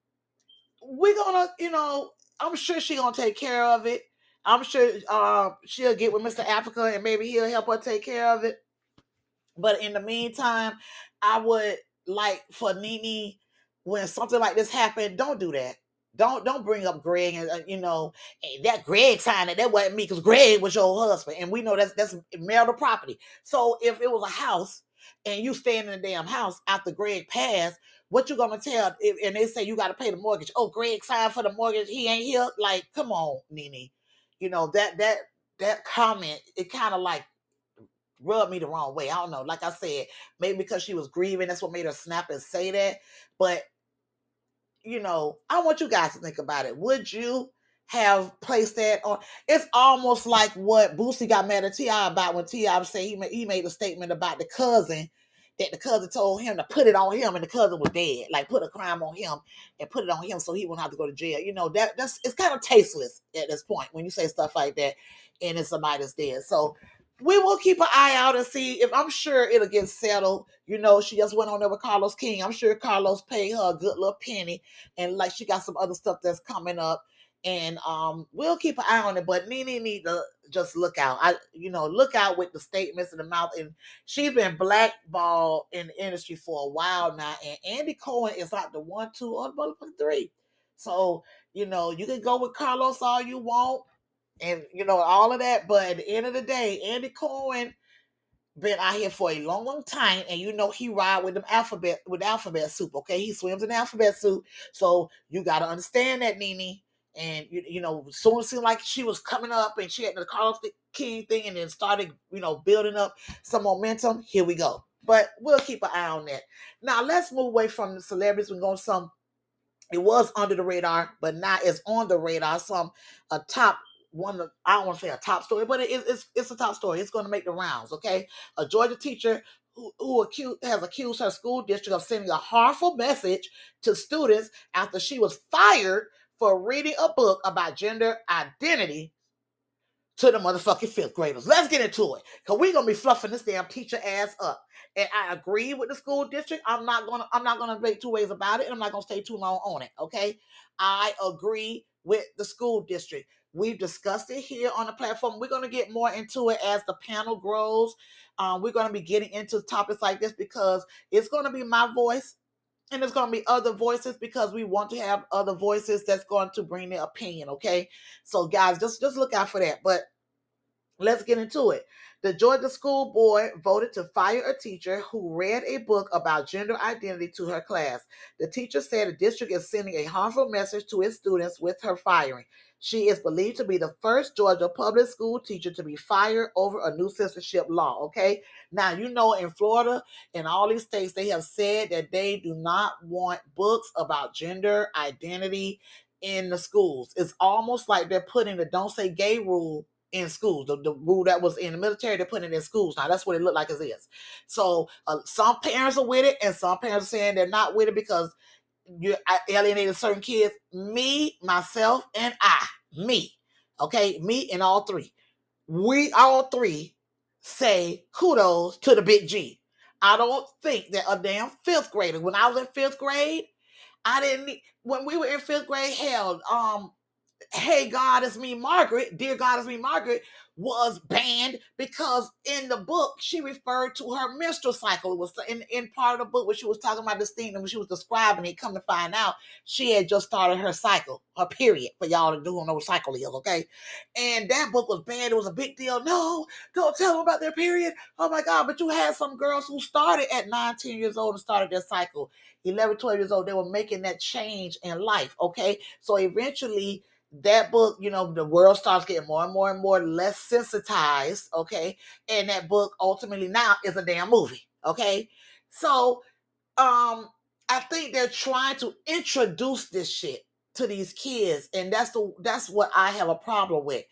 we're gonna, you know, I'm sure she gonna take care of it. I'm sure uh, she'll get with Mr. Africa and maybe he'll help her take care of it. But in the meantime, I would like for Nene when something like this happened, don't do that. Don't don't bring up Greg and uh, you know that Greg signed it. That wasn't me because Greg was your husband, and we know that's that's marital property. So if it was a house and you stay in the damn house after Greg passed, what you gonna tell? If, and they say you got to pay the mortgage. Oh, Greg signed for the mortgage. He ain't here. Like, come on, Nene. You know that that that comment. It kind of like rubbed me the wrong way. I don't know. Like I said, maybe because she was grieving, that's what made her snap and say that. But you know, I want you guys to think about it. Would you have placed that on? It's almost like what Boosie got mad at T.I. about when T.I. said he made, he made a statement about the cousin that the cousin told him to put it on him, and the cousin was dead. Like put a crime on him and put it on him so he won't have to go to jail. You know that that's it's kind of tasteless at this point when you say stuff like that, and it's somebody dead. So we will keep an eye out and see if I'm sure it'll get settled. You know, she just went on there with Carlos King. I'm sure Carlos paid her a good little penny, and like she got some other stuff that's coming up. And um, we'll keep an eye on it. But Nene need to just look out. I, you know, look out with the statements in the mouth. And she's been blackballed in the industry for a while now. And Andy Cohen is like the one, two, or the three. So you know, you can go with Carlos all you want and you know all of that. But at the end of the day, Andy Cohen been out here for a long, long time, and you know he ride with them alphabet with alphabet soup. Okay, he swims in alphabet soup, so you got to understand that, Nene. And you, you know, soon it seemed like she was coming up, and she had the Carlos King thing, and then started, you know, building up some momentum. Here we go. But we'll keep an eye on that. Now let's move away from the celebrities. We're going some. It was under the radar, but now it's on the radar. Some a top one of I don't want to say a top story, but it's, it's a top story. It's going to make the rounds. Okay, a Georgia teacher who, who accused, has accused her school district of sending a harmful message to students after she was fired for reading a book about gender identity to the motherfucking fifth graders. Let's get into it. Cause we're gonna be fluffing this damn teacher ass up. And I agree with the school district. I'm not gonna I'm not gonna make two ways about it, and I'm not gonna stay too long on it. Okay. I agree with the school district. We've discussed it here on the platform. We're gonna get more into it as the panel grows. Um, we're gonna be getting into topics like this because it's gonna be my voice and there's going to be other voices because we want to have other voices that's going to bring their opinion okay? So guys just just look out for that but let's get into it the georgia school board voted to fire a teacher who read a book about gender identity to her class the teacher said the district is sending a harmful message to its students with her firing she is believed to be the first Georgia public school teacher to be fired over a new censorship law. Okay. Now, you know, in Florida and all these states, they have said that they do not want books about gender identity in the schools. It's almost like they're putting the don't say gay rule in schools. The, the rule that was in the military, they're putting it in schools. Now, that's what it looked like it is. So, uh, some parents are with it, and some parents are saying they're not with it because you alienated certain kids. Me, myself, and I, me, okay, me and all three. We all three say kudos to the big G. I don't think that a damn fifth grader, when I was in fifth grade, I didn't when we were in fifth grade, hell, um, Hey God is me, Margaret, Dear God is me, Margaret, was banned because in the book she referred to her menstrual cycle. It was in, in part of the book where she was talking about this thing and when she was describing it, come to find out she had just started her cycle, her period, for y'all to do know what cycle is, okay? And that book was banned. It was a big deal. No, don't tell them about their period. Oh my God, but you had some girls who started at 19 years old and started their cycle. 11, 12 years old, they were making that change in life, okay? So eventually that book, you know, the world starts getting more and more and more less sensitized, okay? And that book ultimately now is a damn movie, okay? So, um, I think they're trying to introduce this shit to these kids, and that's the that's what I have a problem with.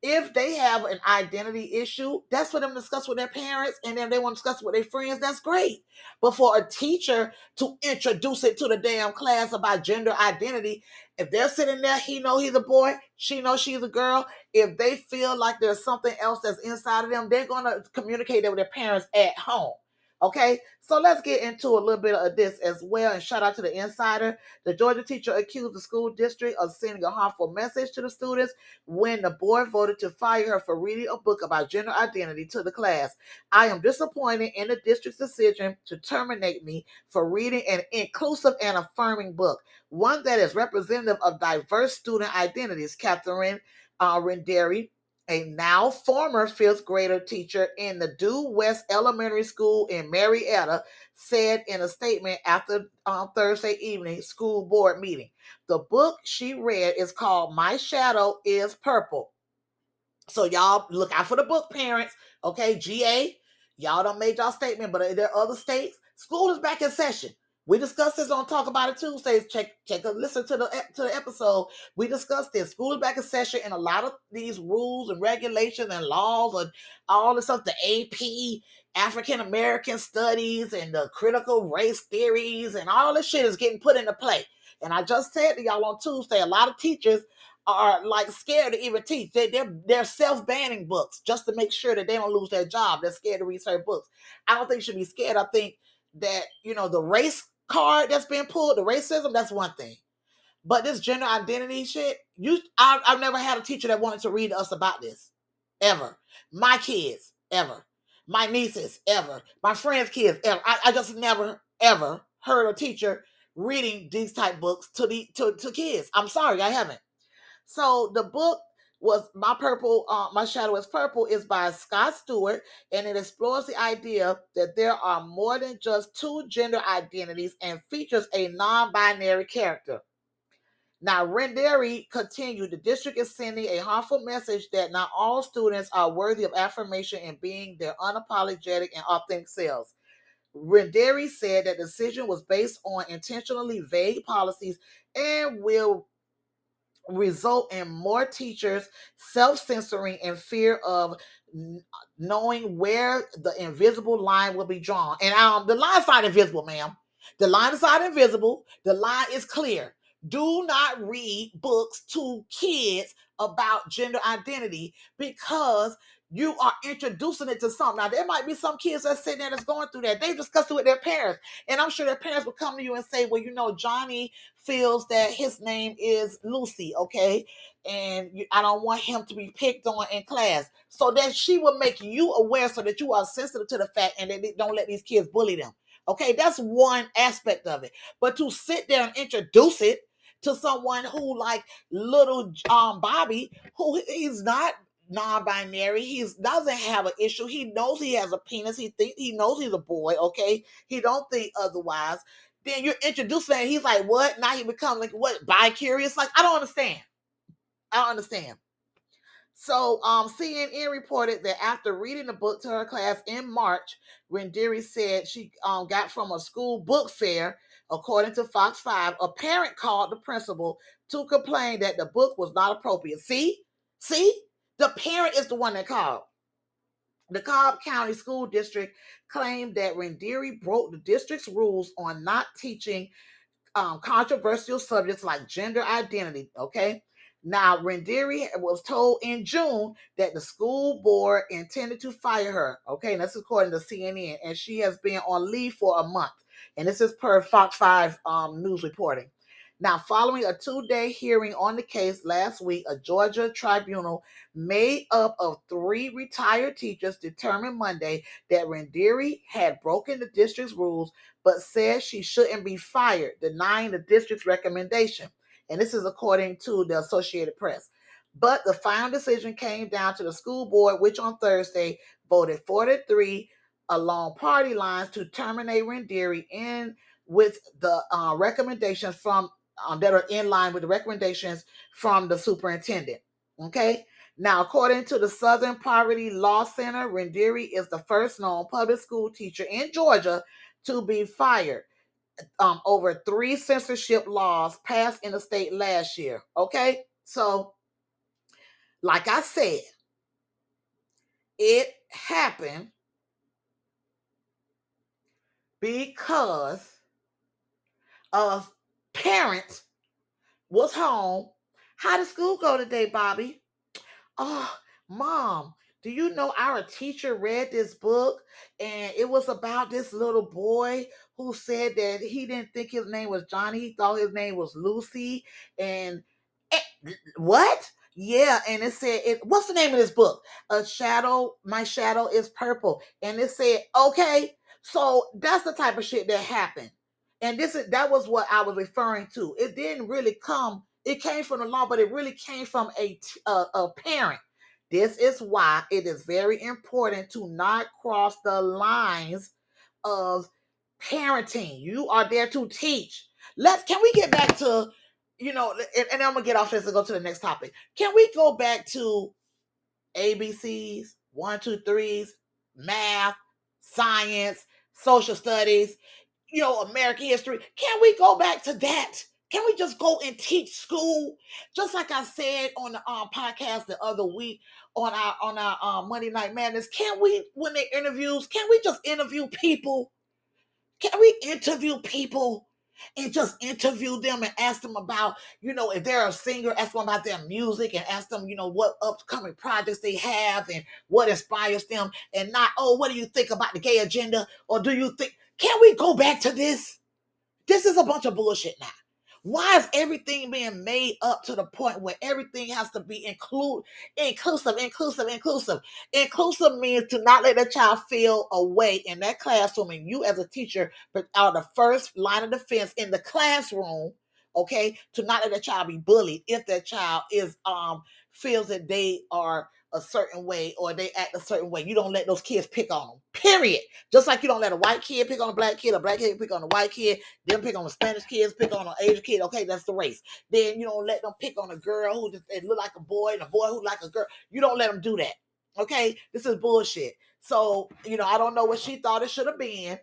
If they have an identity issue, that's for them to discuss with their parents, and then they want to discuss with their friends. That's great. But for a teacher to introduce it to the damn class about gender identity, if they're sitting there, he know he's a boy, she knows she's a girl. If they feel like there's something else that's inside of them, they're gonna communicate that with their parents at home. Okay, so let's get into a little bit of this as well. And shout out to the insider. The Georgia teacher accused the school district of sending a harmful message to the students when the board voted to fire her for reading a book about gender identity to the class. I am disappointed in the district's decision to terminate me for reading an inclusive and affirming book, one that is representative of diverse student identities. Catherine uh, Rinderle a now former fifth grader teacher in the Due West Elementary School in Marietta, said in a statement after um, Thursday evening school board meeting. The book she read is called My Shadow is Purple. So y'all look out for the book, parents. Okay, GA, y'all don't make y'all statement, but there are other states. School is back in session. We discussed this on Talk About It Tuesdays. Check, check, listen to the to the episode. We discussed this. School is back in session, and a lot of these rules and regulations and laws and all this stuff, the AP, African American studies, and the critical race theories, and all this shit is getting put into play. And I just said to y'all on Tuesday, a lot of teachers are like scared to even teach. They, they're they're self-banning books just to make sure that they don't lose their job. They're scared to research books. I don't think you should be scared. I think that you know the race card that's being pulled, the racism, that's one thing. But this gender identity shit, you I, I've never had a teacher that wanted to read us about this. Ever. My kids, ever. My nieces, ever. My friends' kids, ever. I, I just never, ever heard a teacher reading these type books to the to, to kids. I'm sorry, I haven't. So the book was my purple uh, my shadow is purple is by scott stuart and it explores the idea that there are more than just two gender identities and features a non-binary character. Now Rinderle continued the district is sending a harmful message that not all students are worthy of affirmation and being their unapologetic and authentic selves. Rinderle said that decision was based on intentionally vague policies and will result in more teachers self-censoring in fear of knowing where the invisible line will be drawn. And um, the line's not invisible, ma'am. The line is not invisible. The line is clear. do not read books to kids about gender identity because you are introducing it to something. Now, there might be some kids that's sitting there that's going through that. They discussed it with their parents. And I'm sure their parents will come to you and say, Well, you know, Johnny feels that his name is Lucy, okay? And you, I don't want him to be picked on in class. So that she will make you aware so that you are sensitive to the fact and that they don't let these kids bully them. Okay, that's one aspect of it. But to sit there and introduce it to someone who like little um Bobby, who he's not non-binary, he doesn't have an issue. He knows he has a penis. He think he knows he's a boy. Okay, he don't think otherwise. Then you're introducing him. He's like, what? Now he becomes like what? Bi-curious? Like I don't understand. I don't understand. So, um, CNN reported that after reading the book to her class in March, Rinderle said she um, got from a school book fair. According to Fox 5, a parent called the principal to complain that the book was not appropriate. See? See? The parent is the one that called. The Cobb County School District claimed that Rinderle broke the district's rules on not teaching um, controversial subjects like gender identity. Okay. Now, Rinderle was told in June that the school board intended to fire her. Okay, and that's according to CNN, and she has been on leave for a month. And this is per Fox 5 um, news reporting. Now, following a two day hearing on the case last week, a Georgia tribunal made up of three retired teachers determined Monday that Rinderle had broken the district's rules, but said she shouldn't be fired, denying the district's recommendation. And this is according to the Associated Press. But the final decision came down to the school board, which on Thursday voted 4 to 3 along party lines to terminate Rinderle in with the uh, recommendations from um, that are in line with the recommendations from the superintendent. Okay. Now, according to the Southern Poverty Law Center, Rinderle is the first known public school teacher in Georgia to be fired um, over three censorship laws passed in the state last year. Okay. So, like I said, it happened because a parent was home. How did school go today, Bobby? Oh, mom, do you know our teacher read this book and it was about this little boy who said that he didn't think his name was Johnny, he thought his name was Lucy. And eh, what? Yeah, and it said it what's the name of this book? A shadow, my shadow is purple. And it said, okay, so that's the type of shit that happened. And this is that was what I was referring to. It didn't really come, it came from the law, but it really came from a a parent. This is why it is very important to not cross the lines of parenting. You are there to teach. Let's can we get back to, you know, and, and I'm gonna get off this and go to the next topic. Can we go back to ABCs, one, two, threes, math, science, social studies, you know, American history? Can we go back to that? Can we just go and teach school? Just like I said on the um, podcast the other week on our on our um, Monday Night Madness, can we when they interviews, can we just interview people? Can we interview people and just interview them and ask them about, you know, if they're a singer, ask them about their music and ask them, you know, what upcoming projects they have and what inspires them and not, oh, what do you think about the gay agenda? Or do you think, can we go back to this? This is a bunch of bullshit now. Why is everything being made up to the point where everything has to be include inclusive, inclusive, inclusive? Inclusive means to not let a child feel away in that classroom, and you as a teacher are the first line of defense in the classroom. Okay, to not let a child be bullied if that child is um feels that they are a certain way or they act a certain way. You don't let those kids pick on them. Period. Just like you don't let a white kid pick on a black kid, a black kid pick on a white kid, then pick on the Spanish kids, pick on an Asian kid. Okay, that's the race. Then you don't let them pick on a girl who just look like a boy and a boy who like a girl. You don't let them do that. Okay, this is bullshit. So you know, I don't know what she thought it should have been,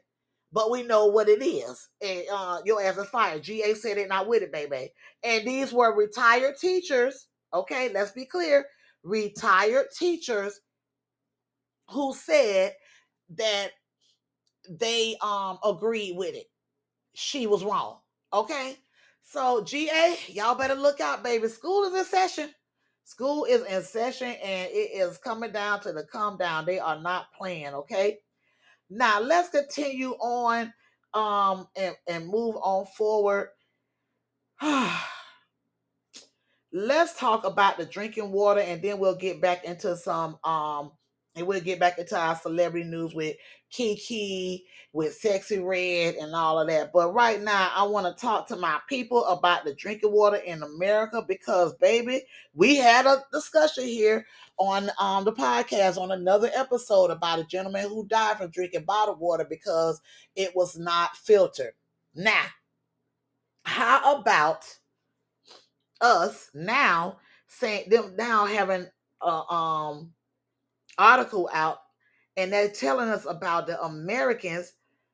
but we know what it is. And uh, your ass is fired. GA said it, not with it, baby. And these were retired teachers. Okay, let's be clear retired teachers who said that they um agreed with it. She was wrong. Okay. So GA, y'all better look out, baby. School is in session. School is in session and it is coming down to the come down. They are not playing, okay? Now let's continue on um and, and move on forward. let's talk about the drinking water and then we'll get back into some um and we'll get back into our celebrity news with Keke, with Sexy Red, and all of that. But right now, I want to talk to my people about the drinking water in America because, baby, we had a discussion here on um, the podcast on another episode about a gentleman who died from drinking bottled water because it was not filtered. Now, how about us now saying them now having a um article out and they're telling us about the Americans,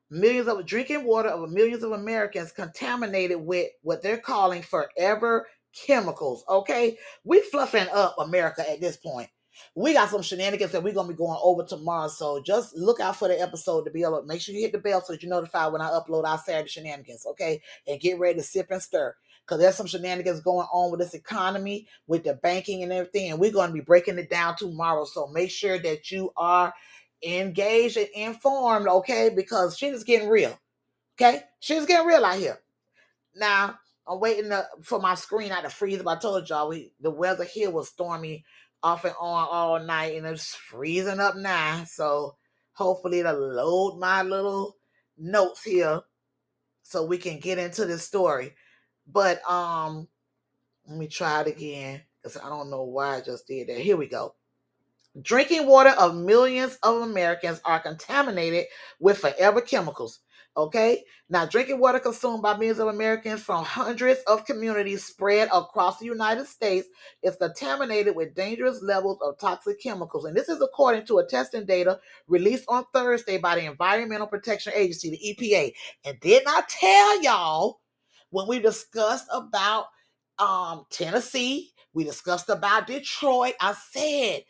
millions of drinking water of millions of Americans contaminated with what they're calling forever chemicals. Okay, we fluffing up America at this point. We got some shenanigans that we're gonna be going over tomorrow. So just look out for the episode to be able make sure you hit the bell so that you're notified when I upload our Saturday shenanigans. Okay, and get ready to sip and stir because there's some shenanigans going on with this economy, with the banking and everything, and we're going to be breaking it down tomorrow. So make sure that you are engaged and informed, okay? Because shit is getting real, okay? Shit is getting real out here. Now, I'm waiting to, for my screen not to freeze But I told y'all we, the weather here was stormy off and on all night, and it's freezing up now. So hopefully it'll load my little notes here so we can get into this story. But um, let me try it again because I don't know why I just did that. Here we go. Drinking water of millions of Americans are contaminated with forever chemicals. Okay, now drinking water consumed by millions of Americans from hundreds of communities spread across the United States is contaminated with dangerous levels of toxic chemicals. And this is according to a testing data released on Thursday by the Environmental Protection Agency, the EPA. And did not I tell y'all when we discussed about um, Tennessee, we discussed about Detroit. I said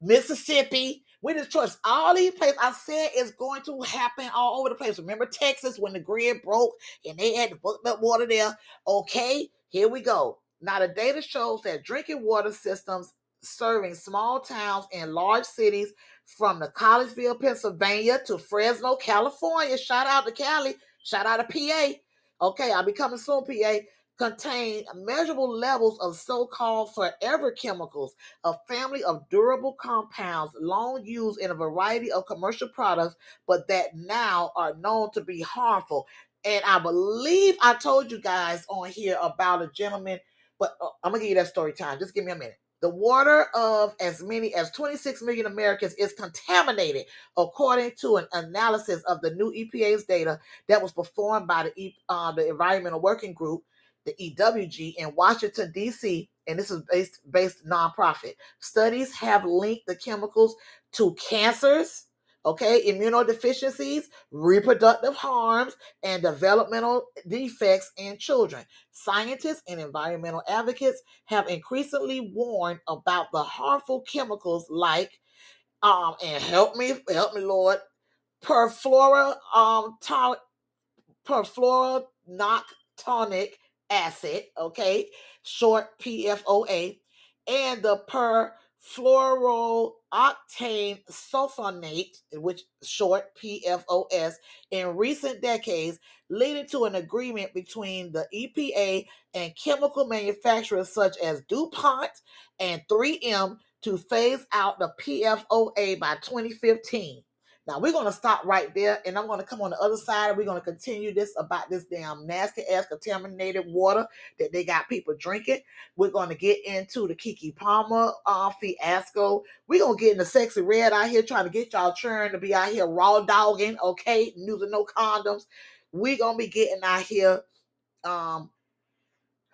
Mississippi, we Detroit, all these places. I said it's going to happen all over the place. Remember Texas when the grid broke and they had to put up water there? Okay, here we go. Now the data shows that drinking water systems serving small towns and large cities from the Collegeville, Pennsylvania to Fresno, California. Shout out to Cali. Shout out to PA. Okay, I'll be coming soon, PA. Contain measurable levels of so called forever chemicals, a family of durable compounds long used in a variety of commercial products, but that now are known to be harmful. And I believe I told you guys on here about a gentleman, but uh, I'm gonna give you that story time. Just give me a minute. The water of as many as 26 million Americans is contaminated, according to an analysis of the new EPA's data that was performed by the, uh, the Environmental Working Group, the EWG, in Washington, D.C., and this is based, based nonprofit. Studies have linked the chemicals to cancers, okay, immunodeficiencies, reproductive harms, and developmental defects in children. Scientists and environmental advocates have increasingly warned about the harmful chemicals like um and help me help me lord perfluora um to- perfluorooctanoic acid okay short pfoa and the perfluorooctane sulfonate which short pfos in recent decades leading to an agreement between the EPA and chemical manufacturers such as DuPont and 3M to phase out the PFOA by 2015. Now we're gonna stop right there, and I'm gonna come on the other side. and We're gonna continue this about this damn nasty ass contaminated water that they got people drinking. We're gonna get into the Keke Palmer uh, fiasco. We're gonna get into sexy red out here trying to get y'all churn to be out here raw dogging, okay, using no condoms. We're gonna be getting out here um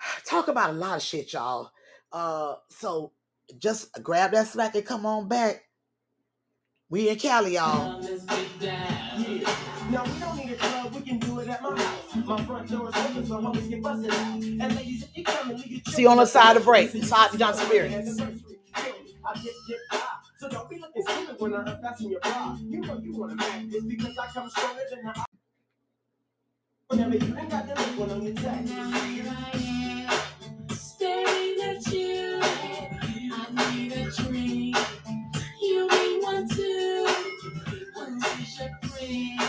talk about a lot of shit, y'all. Uh so just grab that slack and come on back. We in Cali, y'all. Now let's get down. Now we don't need a club, we can do it at my house. My front door is open, so homies get busted out. And ladies, if you come and See on the side of the break. Side to John anniversary. I get get high. So don't be looking stupid when I unfasten your bra. You know you wanna back this because I come stronger than the Whenever you ain't got the one on your You.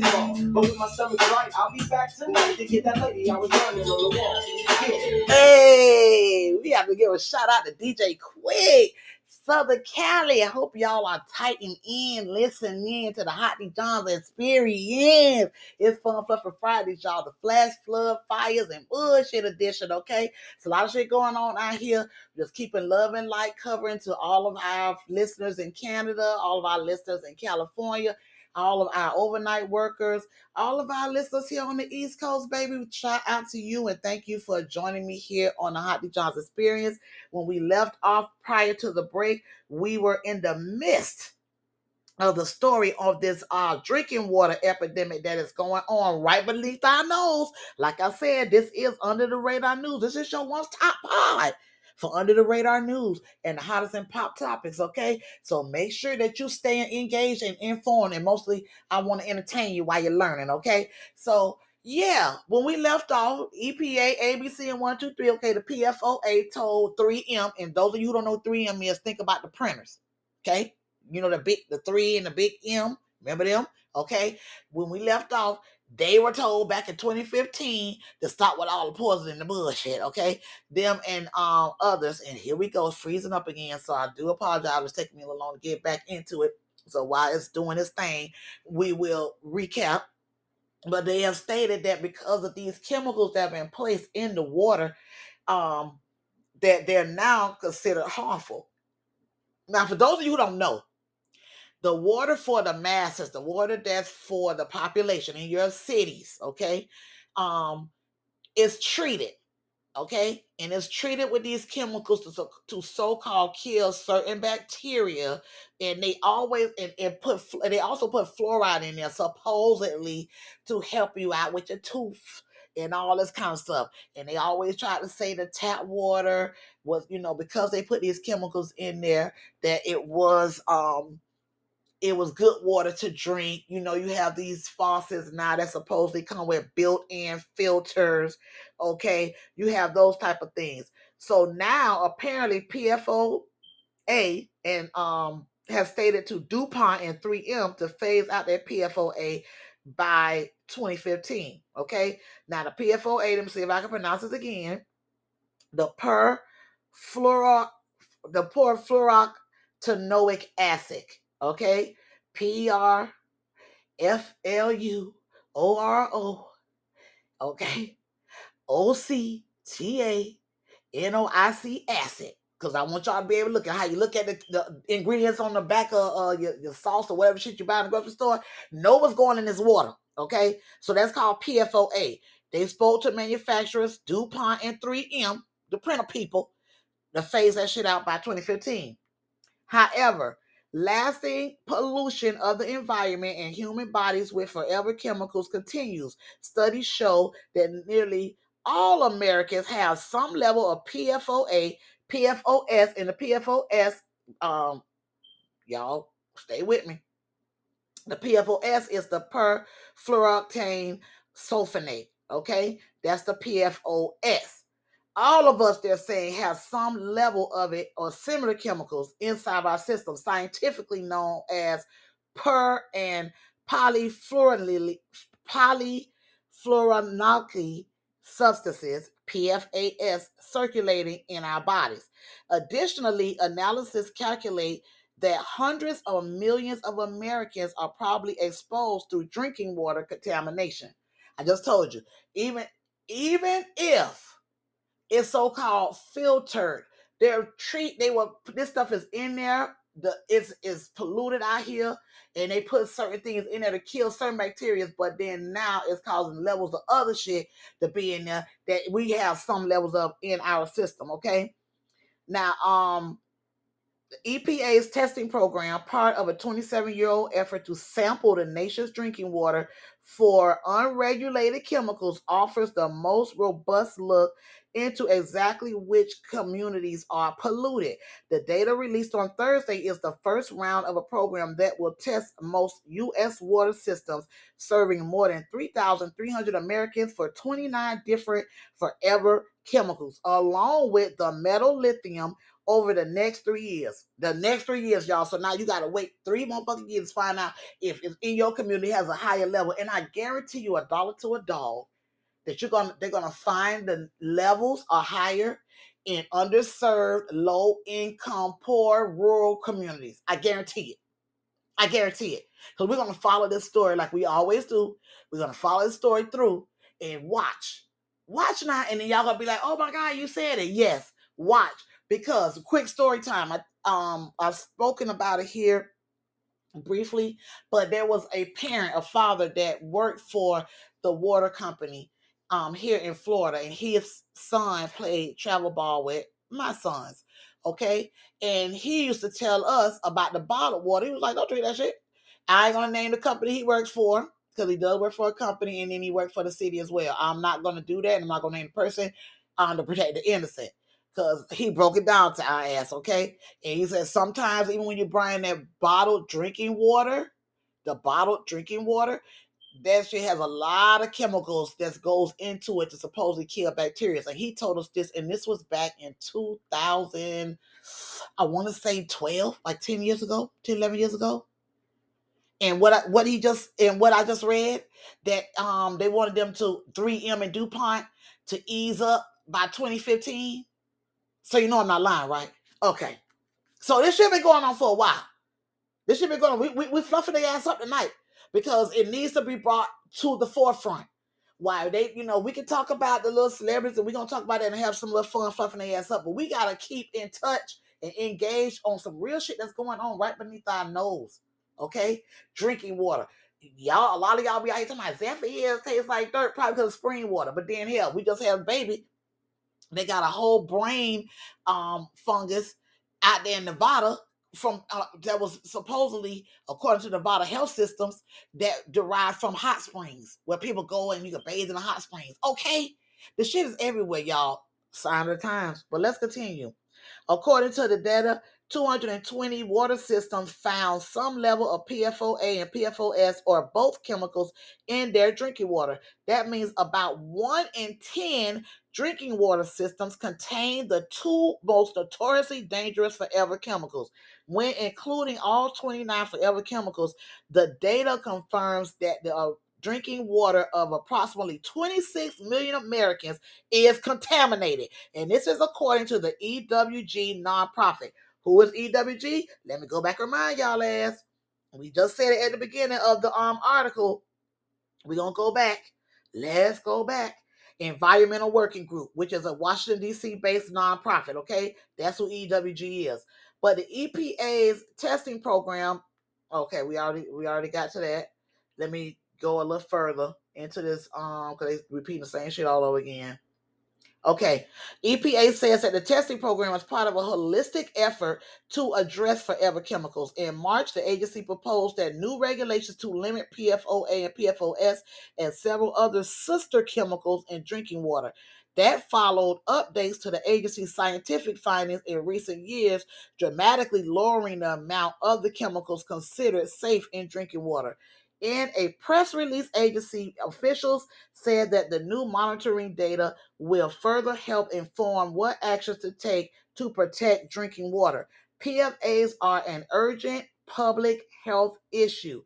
But with my stomach right, I'll be back tonight to get that lady I was running on the wall. Yeah. Hey, we have to give a shout out to DJ Quik, Southern Cali. I hope y'all are tighten in, listening in to the Hot D Johns experience. It's Fun Fluff for Fridays, y'all. The Flash Flood Fires and Bullshit edition, okay? It's a lot of shit going on out here. Just keeping love and light covering to all of our listeners in Canada, all of our listeners in California, all of our overnight workers, all of our listeners here on the East Coast, baby. Shout out to you and thank you for joining me here on the Hot D Johns experience. When we left off prior to the break, we were in the midst of the story of this uh drinking water epidemic that is going on right beneath our nose. Like I said, this is under the radar news. This is your one top pod for under the radar news and the hottest and pop topics. Okay, so make sure that you stay engaged and informed. And mostly, I want to entertain you while you're learning. Okay, so. Yeah, when we left off, EPA, ABC, and 123, okay, the PFOA told 3M, and those of you who don't know 3M is, think about the printers, okay? you know, the big, the three and the big M. Remember them? Okay. When we left off, they were told back in 2015 to stop with all the poison and the bullshit. Okay. Them and um others. And here we go, freezing up again. So I do apologize. It's taking me a little long to get back into it. So while it's doing its thing, we will recap. But they have stated that because of these chemicals that have been placed in the water, um, that they're now considered harmful. Now, for those of you who don't know, the water for the masses, the water that's for the population in your cities, okay, um, is treated, okay, and it's treated with these chemicals to, so- to so-called kill certain bacteria, and they always and, and put they also put fluoride in there supposedly to help you out with your tooth and all this kind of stuff. And they always try to say the tap water was, you know, because they put these chemicals in there that it was um it was good water to drink. You know, you have these faucets now that supposedly come with built-in filters. Okay, you have those type of things. So now apparently PFOA and um has stated to DuPont and 3M to phase out their PFOA by 2015. Okay, now the PFOA, let me see if I can pronounce this again. The per fluoro the perfluorooctanoic acid. Okay, P R F L U O R O. Okay, O C T A N O I C acid. Because I want y'all to be able to look at how you look at the, the ingredients on the back of uh, your, your sauce or whatever shit you buy in the grocery store. Know what's going in this water. Okay, so that's called PFOA. They spoke to manufacturers DuPont and 3M, the printer people, to phase that shit out by 2015. However, lasting pollution of the environment and human bodies with forever chemicals continues. Studies show that nearly all Americans have some level of PFOA, PFOS, and the PFOS. Um, y'all stay with me. The PFOS is the perfluorooctane sulfonate. Okay, that's the PFOS all of us they're saying have some level of it or similar chemicals inside our system scientifically known as per and polyfluorinated polyfluorinated substances pfas circulating in our bodies. Additionally analysis calculate that hundreds of millions of americans are probably exposed through drinking water contamination. I just told you even even if is so-called filtered. They're treat they will this stuff is in there. The it's is polluted out here, and they put certain things in there to kill certain bacteria, but then now it's causing levels of other shit to be in there that we have some levels of in our system. Okay. Now, um, the EPA's testing program, part of a 27 year old effort to sample the nation's drinking water for unregulated chemicals, offers the most robust look into exactly which communities are polluted. The data released on Thursday is the first round of a program that will test most U.S. water systems, serving more than 3,300 Americans for 29 different forever chemicals, along with the metal lithium over the next three years. The next three years, y'all. So now you gotta wait three motherfucking years to find out if it's in your community has a higher level. And I guarantee you a dollar to a dog that you're gonna they're gonna find the levels are higher in underserved, low income, poor, rural communities. I guarantee it. I guarantee it. Because we're gonna follow this story like we always do. We're gonna follow this story through and watch. Watch now, and then y'all gonna be like, oh my god, you said it. Yes, watch. Because quick story time. I um I've spoken about it here briefly, but there was a parent, a father that worked for the water company um here in Florida, and his son played travel ball with my sons. Okay, and he used to tell us about the bottled water. He was like, "Don't drink that shit." I ain't gonna name the company he works for because he does work for a company, and then he worked for the city as well. I'm not gonna do that. I'm not gonna name the person um, to protect the innocent because he broke it down to our ass. Okay, and he said sometimes even when you bring that bottled drinking water, the bottled drinking water, that shit has a lot of chemicals that goes into it to supposedly kill bacteria. And he told us this, and this was back in 2000, I want to say 12, like 10 years ago, 10, 11 years ago. And what I, what he just and what I just read that um they wanted them to 3M and DuPont to ease up by 2015. So you know I'm not lying, right? Okay. So this shit been going on for a while. This shit been going on. We we, we fluffing their ass up tonight because it needs to be brought to the forefront. Why they, you know, we can talk about the little celebrities and we're gonna talk about it and have some little fun fluffing their ass up, but we gotta keep in touch and engage on some real shit that's going on right beneath our nose. Okay, drinking water. Y'all, a lot of y'all be out here talking about Zephyr tastes like dirt, probably because of spring water. But then hell, we just had a baby. They got a whole brain um fungus out there in Nevada from uh, that was supposedly according to Nevada health systems that derived from hot springs where people go and you can bathe in the hot springs. Okay, the shit is everywhere, y'all. Sign of the times. But let's continue. According to the data, 220 water systems found some level of PFOA and PFOS or both chemicals in their drinking water. That means about one in 10 drinking water systems contain the two most notoriously dangerous forever chemicals. When including all 29 forever chemicals, the data confirms that the uh, drinking water of approximately 26 million Americans is contaminated. And this is according to the EWG nonprofit. Who is EWG? Let me go back and remind y'all ass. We just said it at the beginning of the um article. We're gonna go back. Let's go back. Environmental Working Group, which is a Washington, D.C. based nonprofit. Okay, that's who EWG is. But the EPA's testing program, okay, we already we already got to that. Let me go a little further into this um because they repeating the same shit all over again. Okay, EPA says that the testing program is part of a holistic effort to address forever chemicals. In March, the agency proposed that new regulations to limit PFOA and PFOS and several other sister chemicals in drinking water. That followed updates to the agency's scientific findings in recent years, dramatically lowering the amount of the chemicals considered safe in drinking water. In a press release, agency officials said that the new monitoring data will further help inform what actions to take to protect drinking water. PFAs are an urgent public health issue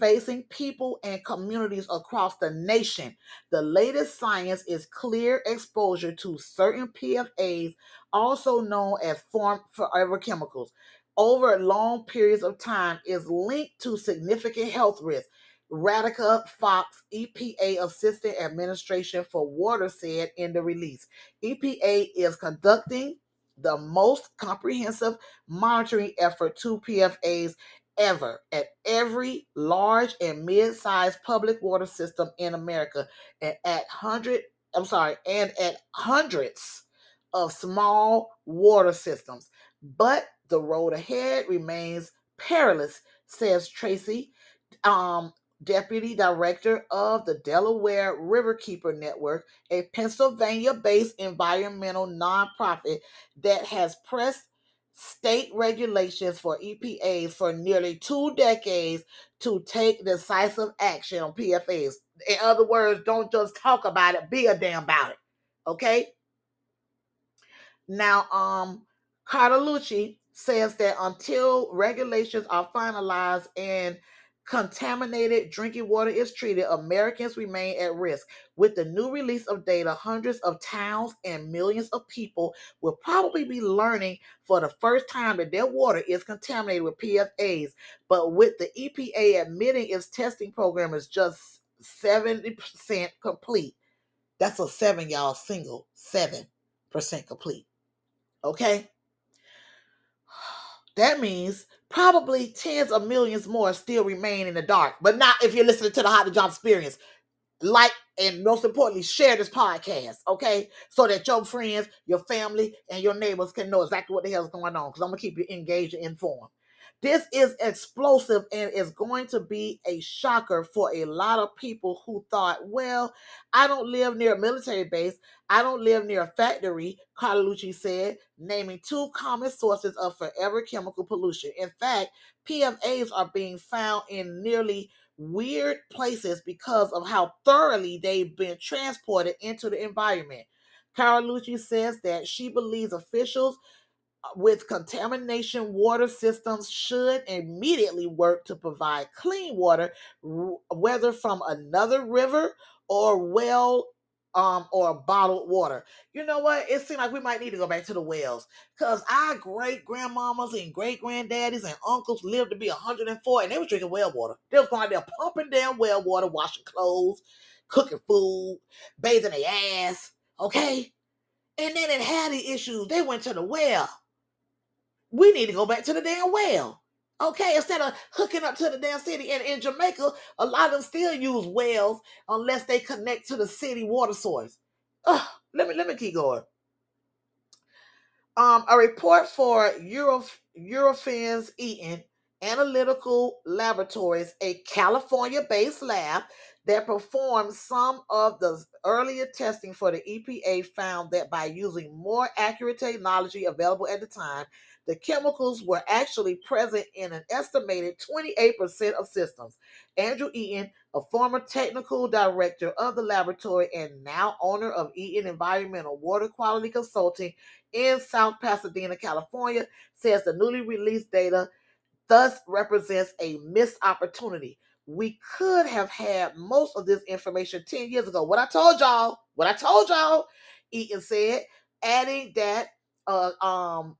facing people and communities across the nation. The latest science is clear exposure to certain PFAs, also known as form forever chemicals over long periods of time is linked to significant health risks. Radhika Fox, EPA Assistant Administration for Water, said in the release. EPA is conducting the most comprehensive monitoring effort to PFAs ever at every large and mid-sized public water system in America and at hundred I'm sorry, and at hundreds of small water systems. But the road ahead remains perilous, says Tracy, um, Deputy Director of the Delaware Riverkeeper Network, a Pennsylvania based environmental nonprofit that has pressed state regulations for EPAs for nearly two decades to take decisive action on PFAs. In other words, don't just talk about it, be a damn about it. Okay? Now, um, Carluccio says that until regulations are finalized and contaminated drinking water is treated, Americans remain at risk. With the new release of data, hundreds of towns and millions of people will probably be learning for the first time that their water is contaminated with PFAs. But with the EPA admitting its testing program is just 70% complete. That's a seven, y'all, single, 7% complete. Okay? That means probably tens of millions more still remain in the dark. But not if you're listening to the Hot D Johns Experience. Like and most importantly, share this podcast, okay? So that your friends, your family, and your neighbors can know exactly what the hell is going on. Because I'm gonna keep you engaged and informed. This is explosive and is going to be a shocker for a lot of people who thought, well, I don't live near a military base. I don't live near a factory, Carluccio said, naming two common sources of forever chemical pollution. In fact, PFAs are being found in nearly weird places because of how thoroughly they've been transported into the environment. Carluccio says that she believes officials with contamination water systems should immediately work to provide clean water, whether from another river or well um or bottled water. You know what? It seems like we might need to go back to the wells because our great grandmamas and great granddaddies and uncles lived to be 104 and they was drinking well water. They was going out there pumping down well water, washing clothes, cooking food, bathing their ass. Okay. And then it had the issues. They went to the well we need to go back to the damn well. Okay, instead of hooking up to the damn city. And in Jamaica, a lot of them still use wells unless they connect to the city water source. Ugh, let me let me keep going. Um, a report for Euro, Eurofins Eaton Analytical Laboratories, a California-based lab that performed some of the earlier testing for the EPA, found that by using more accurate technology available at the time, the chemicals were actually present in an estimated 28% of systems. Andrew Eaton, a former technical director of the laboratory and now owner of Eaton Environmental Water Quality Consulting in South Pasadena, California, says the newly released data thus represents a missed opportunity. We could have had most of this information 10 years ago. What I told y'all, what I told y'all, Eaton said, adding that uh, um,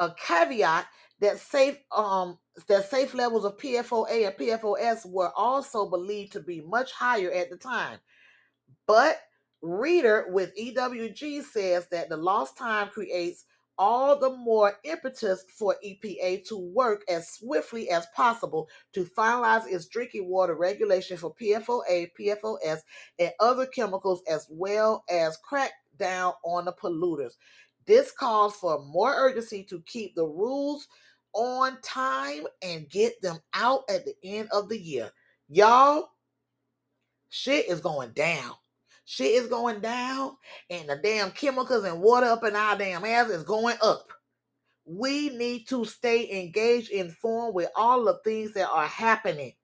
a caveat that safe um that safe levels of PFOA and PFOS were also believed to be much higher at the time. But Reader with EWG says that the lost time creates all the more impetus for EPA to work as swiftly as possible to finalize its drinking water regulation for PFOA, PFOS, and other chemicals, as well as crack down on the polluters. This calls for more urgency to keep the rules on time and get them out at the end of the year. Y'all, shit is going down. Shit is going down, and the damn chemicals and water up in our damn ass is going up. We need to stay engaged, informed with all the things that are happening.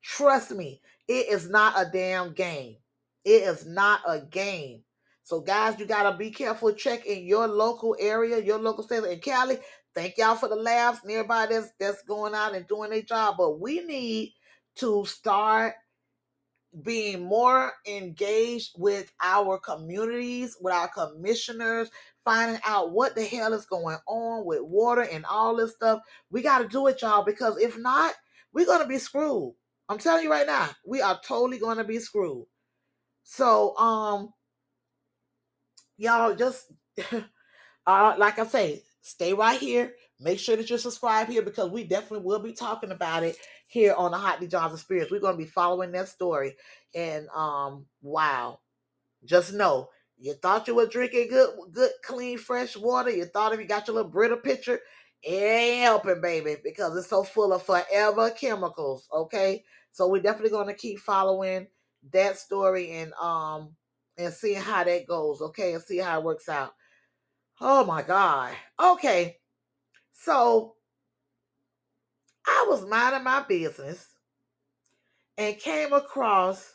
Trust me, it is not a damn game. It is not a game. So, guys, you gotta be careful. Check in your local area, your local state in Cali. Thank y'all for the labs nearby that's that's going out and doing their job. But we need to start being more engaged with our communities, with our commissioners, finding out what the hell is going on with water and all this stuff. We got to do it, y'all, because if not, we're going to be screwed. I'm telling you right now, we are totally going to be screwed. So, um, y'all just, uh, like I say, stay right here. Make sure that you subscribe here because we definitely will be talking about it here on the Hot D Johnson Experience. We're going to be following that story, and um, wow, just know you thought you were drinking good, good, clean, fresh water. You thought if you got your little Brita pitcher, it ain't helping, baby, because it's so full of forever chemicals. Okay, so we're definitely going to keep following that story and um and seeing how that goes. Okay, and see how it works out. Oh my God. Okay, so I was minding my business and came across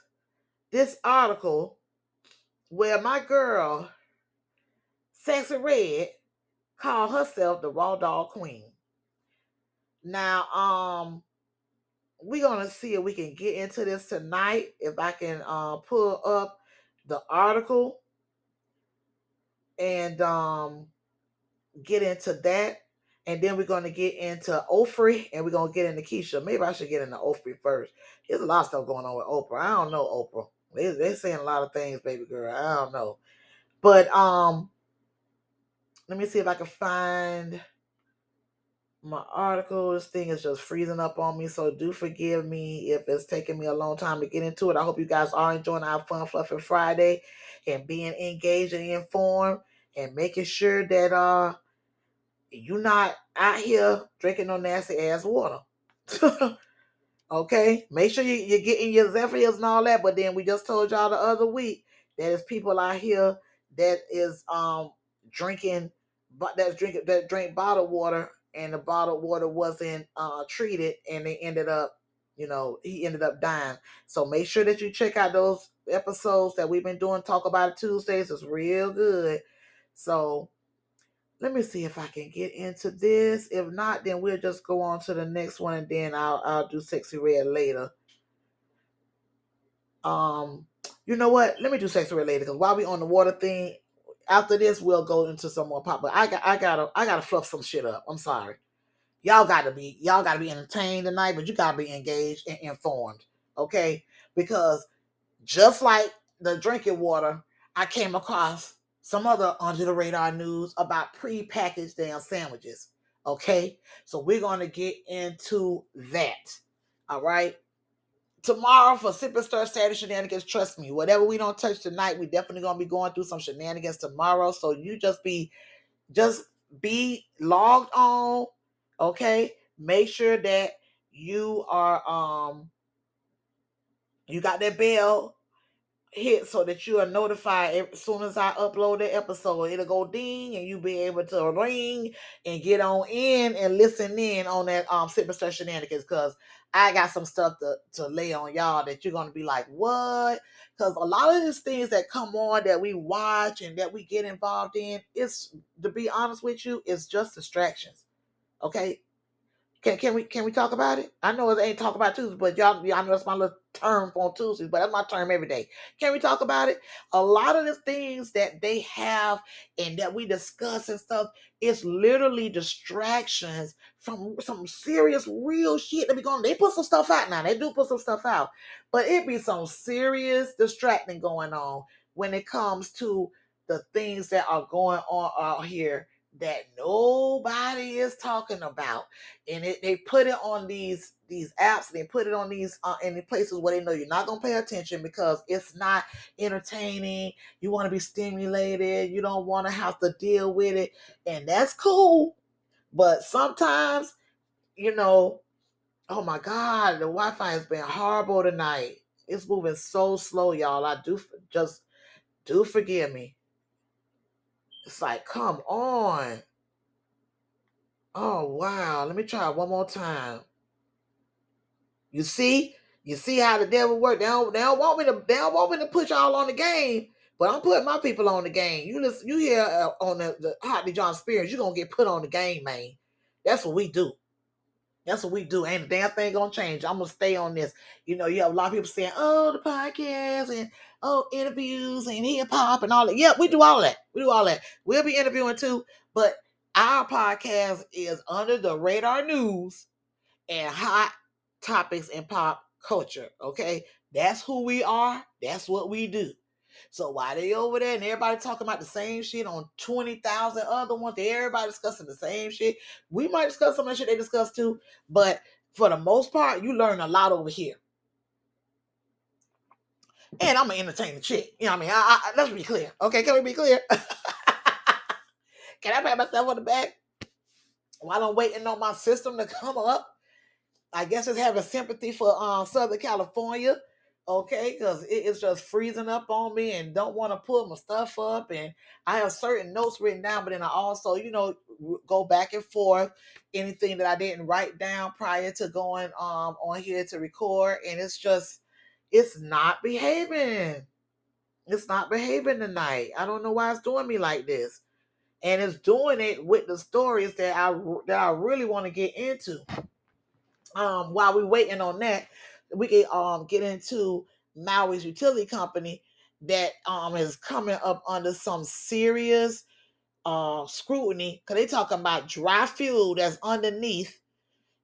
this article where my girl, Sexy Red, called herself the Raw Dog Queen. Now, um, we're gonna see if we can get into this tonight. If I can uh, pull up the article and um get into that. And then we're gonna get into Oprah and we're gonna get into Keisha. Maybe I should get into Oprah first. There's a lot of stuff going on with Oprah. I don't know Oprah. They, they're saying a lot of things, baby girl. I don't know. But um let me see if I can find my article. This thing is just freezing up on me, so do forgive me if it's taking me a long time to get into it. I hope you guys are enjoying our Fun Fluffy Friday and being engaged and informed and making sure that uh you're not out here drinking no nasty ass water. okay, make sure you, you're getting your Zephyrs and all that. But then we just told y'all the other week that there's people out here that is um drinking, but that's drinking that drink bottled water, and the bottled water wasn't uh treated, and they ended up, you know, he ended up dying. So make sure that you check out those episodes that we've been doing. Talk about it Tuesdays. It's real good. So let me see if I can get into this. If not, then we'll just go on to the next one, and then I'll I'll do sexy red later. Um, you know what? Let me do sexy red later because while we on the water thing, after this we'll go into some more pop. But I got I gotta I gotta fluff some shit up. I'm sorry. Y'all gotta be y'all gotta be entertained tonight, but you gotta be engaged and informed, okay? Because just like the drinking water, I came across some other under the radar news about pre-packaged damn sandwiches. Okay, so we're gonna get into that. All right. Tomorrow for Sip and Stir Saturday shenanigans, trust me, whatever we don't touch tonight, we definitely gonna be going through some shenanigans tomorrow. So you just be just be logged on, okay? Make sure that you are um you got that bell hit so that you are notified as soon as I upload the episode. It'll go ding and you'll be able to ring and get on in and listen in on that um Sip and Stir shenanigans because I got some stuff to, to lay on y'all that you're gonna be like, what? Because a lot of these things that come on that we watch and that we get involved in, it's to be honest with you, it's just distractions. Okay. Can, can we can we talk about it? I know it ain't talk about Tuesdays, but y'all, y'all know that's my little term for Tuesdays, but that's my term every day. Can we talk about it? A lot of the things that they have and that we discuss and stuff, it's literally distractions from some serious real shit that be going. They put some stuff out now. They do put some stuff out, but it be some serious distracting going on when it comes to the things that are going on out here that nobody is talking about. And it, they put it on these these apps they put it on these uh, in the places where they know you're not going to pay attention because it's not entertaining. You want to be stimulated. You don't want to have to deal with it. And that's cool. But sometimes you know oh my god the wi-fi has been horrible tonight. It's moving so slow y'all. I do just do forgive me it's like come on oh wow let me try one more time You see, you see how the devil work. They don't, they don't want me to. They don't want me to put y'all on the game, but I'm putting my people on the game. You listen, you hear uh, on the, the Hotly John Spears, you're gonna get put on the game, man. That's what we do. That's what we do. Ain't a damn thing gonna change. I'm gonna stay on this. You know, you have a lot of people saying, "Oh, the podcast and oh, interviews and hip hop and all that." Yeah, we do all that. We do all that. We'll be interviewing too, but our podcast is under the radar news and hot topics in pop culture. Okay, that's who we are. That's what we do. So why they over there and everybody talking about the same shit on twenty thousand other ones? Everybody discussing the same shit. We might discuss some of the shit they discuss too, but for the most part, you learn a lot over here. And I'm an entertaining chick. You know what I mean? I, I, let's be clear. Okay, can we be clear? can I pat myself on the back while I'm waiting on my system to come up? I guess it's having sympathy for uh, Southern California, okay? Because it is just freezing up on me and don't want to put my stuff up. And I have certain notes written down, but then I also, you know, go back and forth anything that I didn't write down prior to going um on here to record, and it's just it's not behaving. It's not behaving tonight. I don't know why it's doing me like this. And it's doing it with the stories that I that I really want to get into. Um, while we're waiting on that, we can um get into Maui's utility company that um is coming up under some serious uh scrutiny because they talking about dry fuel that's underneath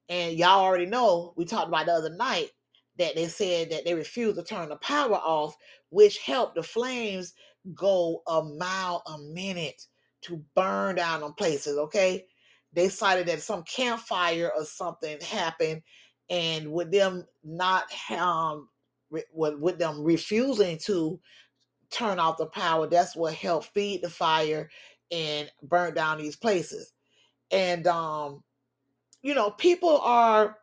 and y'all already know we talked about the other night that they said that they refused to turn the power off, which helped the flames go a mile a minute to burn down on places. Okay. They cited that some campfire or something happened, and with them not um with, with them refusing to turn off the power, that's what helped feed the fire and burn down these places. And um, you know, people are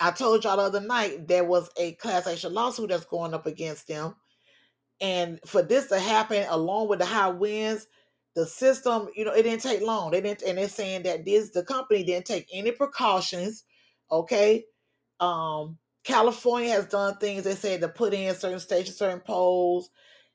I told y'all the other night there was a class action lawsuit that's going up against them. And for this to happen along with the high winds, the system, you know, it didn't take long. They didn't, and they're saying that this the company didn't take any precautions. Okay. Um, California has done things they said to put in certain stations, certain poles,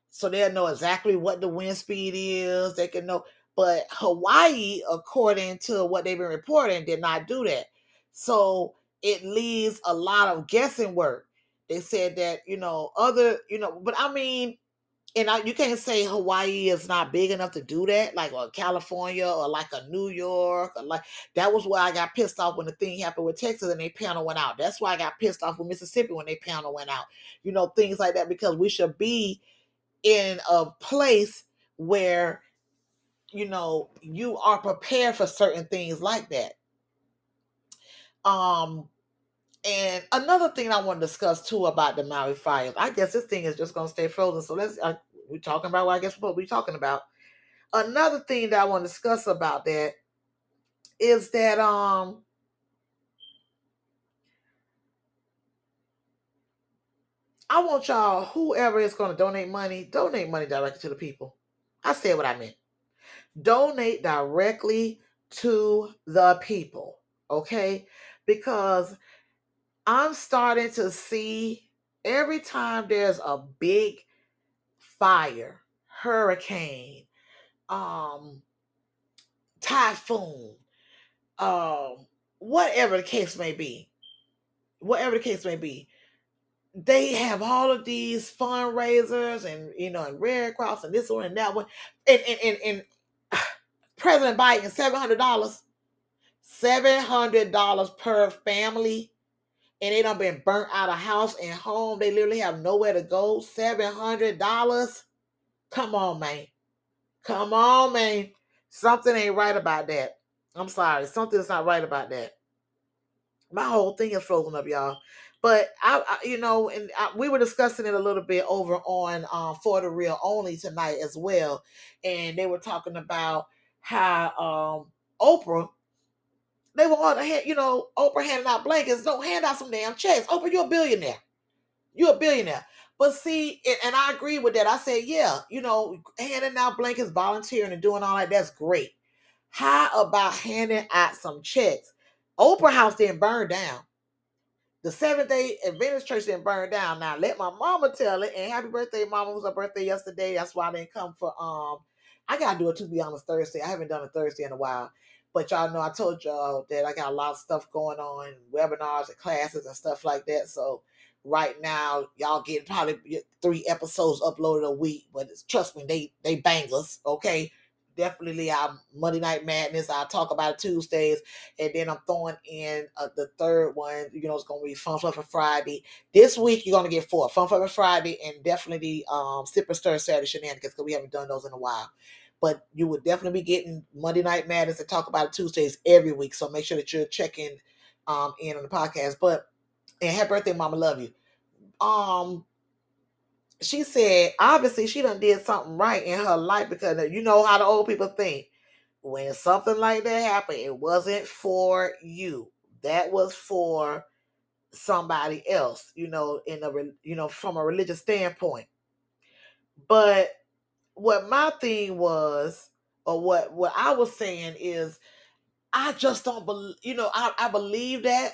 so they'll know exactly what the wind speed is. They can know. But Hawaii, according to what they've been reporting, did not do that. So it leaves a lot of guessing work. They said that, you know, other, you know, but I mean, and I, you can't say Hawaii is not big enough to do that, like or California or like a New York or like that was why I got pissed off when the thing happened with Texas and they panel went out. That's why I got pissed off with Mississippi when they panel went out. You know, things like that because we should be in a place where you know you are prepared for certain things like that. Um, and another thing I want to discuss too about the Maui fires. I guess this thing is just gonna stay frozen. So let's uh, we're talking about what I guess what we're talking about. Another thing that I want to discuss about that is that um I want y'all, whoever is gonna donate money, donate money directly to the people. I said what I meant. Donate directly to the people. Okay? Because I'm starting to see every time there's a big fire, hurricane, um, typhoon, um, whatever the case may be, whatever the case may be, they have all of these fundraisers and you know, and Red Cross and this one and that one, and and and, and President Biden seven hundred dollars, seven hundred dollars per family and they done been burnt out of house and home. They literally have nowhere to go. Seven hundred dollars. Come on, man. Come on, man. Something ain't right about that. I'm sorry. Something's not right about that. My whole thing is frozen up, y'all. But I, I you know, and I, we were discussing it a little bit over on um, for the real only tonight as well, and they were talking about how um Oprah they were on the you know, Oprah handing out blankets. Don't hand out some damn checks. Oprah, you're a billionaire. You're a billionaire. But see, and, I agree with that. I said, yeah, you know, handing out blankets, volunteering, and doing all that, that's great. How about handing out some checks? Oprah House didn't burn down. The Seventh Day Adventist Church didn't burn down. Now let my mama tell it. And happy birthday, mama! It was her birthday yesterday. That's why I didn't come for um. I gotta do it to be honest Thursday. I haven't done a Thursday in a while. But y'all know I told y'all that I got a lot of stuff going on, webinars and classes and stuff like that. So right now, y'all getting probably three episodes uploaded a week. But trust me, they they bangers. Okay, definitely our Monday Night Madness. I'll talk about Tuesdays, and then I'm throwing in uh, the third one. You know, it's gonna be Fun Fluffin' Friday. This week you're gonna get four Fun Fluffin' Friday and definitely um Sip and Stir Saturday Shenanigans because we haven't done those in a while. But you would definitely be getting Monday Night Madness and talk about it Tuesdays every week. So make sure that you're checking um in on the podcast. But and happy birthday, Mama, love you. Um, she said obviously she done did something right in her life because you know how the old people think. When something like that happened, it wasn't for you. That was for somebody else, you know, in a you know from a religious standpoint. But what my thing was, or what what I was saying is, I just don't believe. You know, I I believe that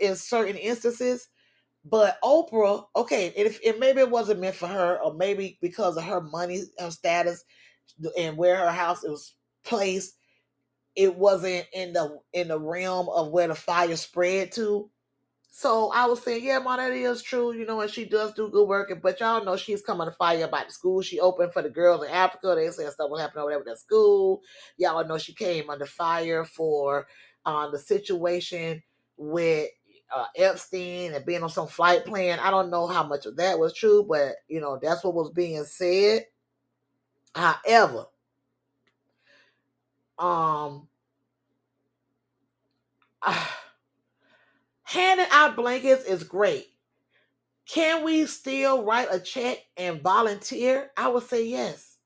in certain instances, but Oprah, okay, if and maybe it wasn't meant for her, or maybe because of her money, her status, and where her house was placed, it wasn't in the in the realm of where the fire spread to. So I was saying, yeah, mom, that is true, you know, and she does do good work. But y'all know she's coming to fire about the school she opened for the girls in Africa. They said stuff was happening over there with that school. Y'all know she came under fire for uh, the situation with uh, Epstein and being on some flight plan. I don't know how much of that was true, but you know that's what was being said. However, um, handing out blankets is great. Can we still write a check and volunteer? I would say yes.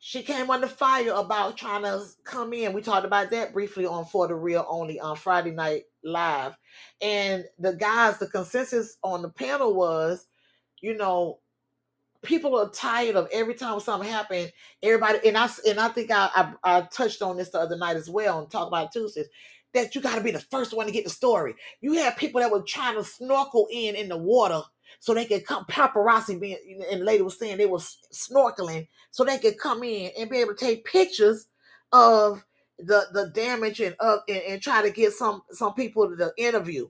She came under fire about trying to come in. We talked about that briefly on For the Real Only on Friday Night Live. And the guys, the consensus on the panel was, you know, people are tired of every time something happened, everybody and I and I think I I, I touched on this the other night as well and talk about Tuesdays that you got to be the first one to get the story. You had people that were trying to snorkel in in the water so they could come paparazzi being and the lady was saying they were snorkeling so they could come in and be able to take pictures of the the damage and of and, and try to get some some people to the interview.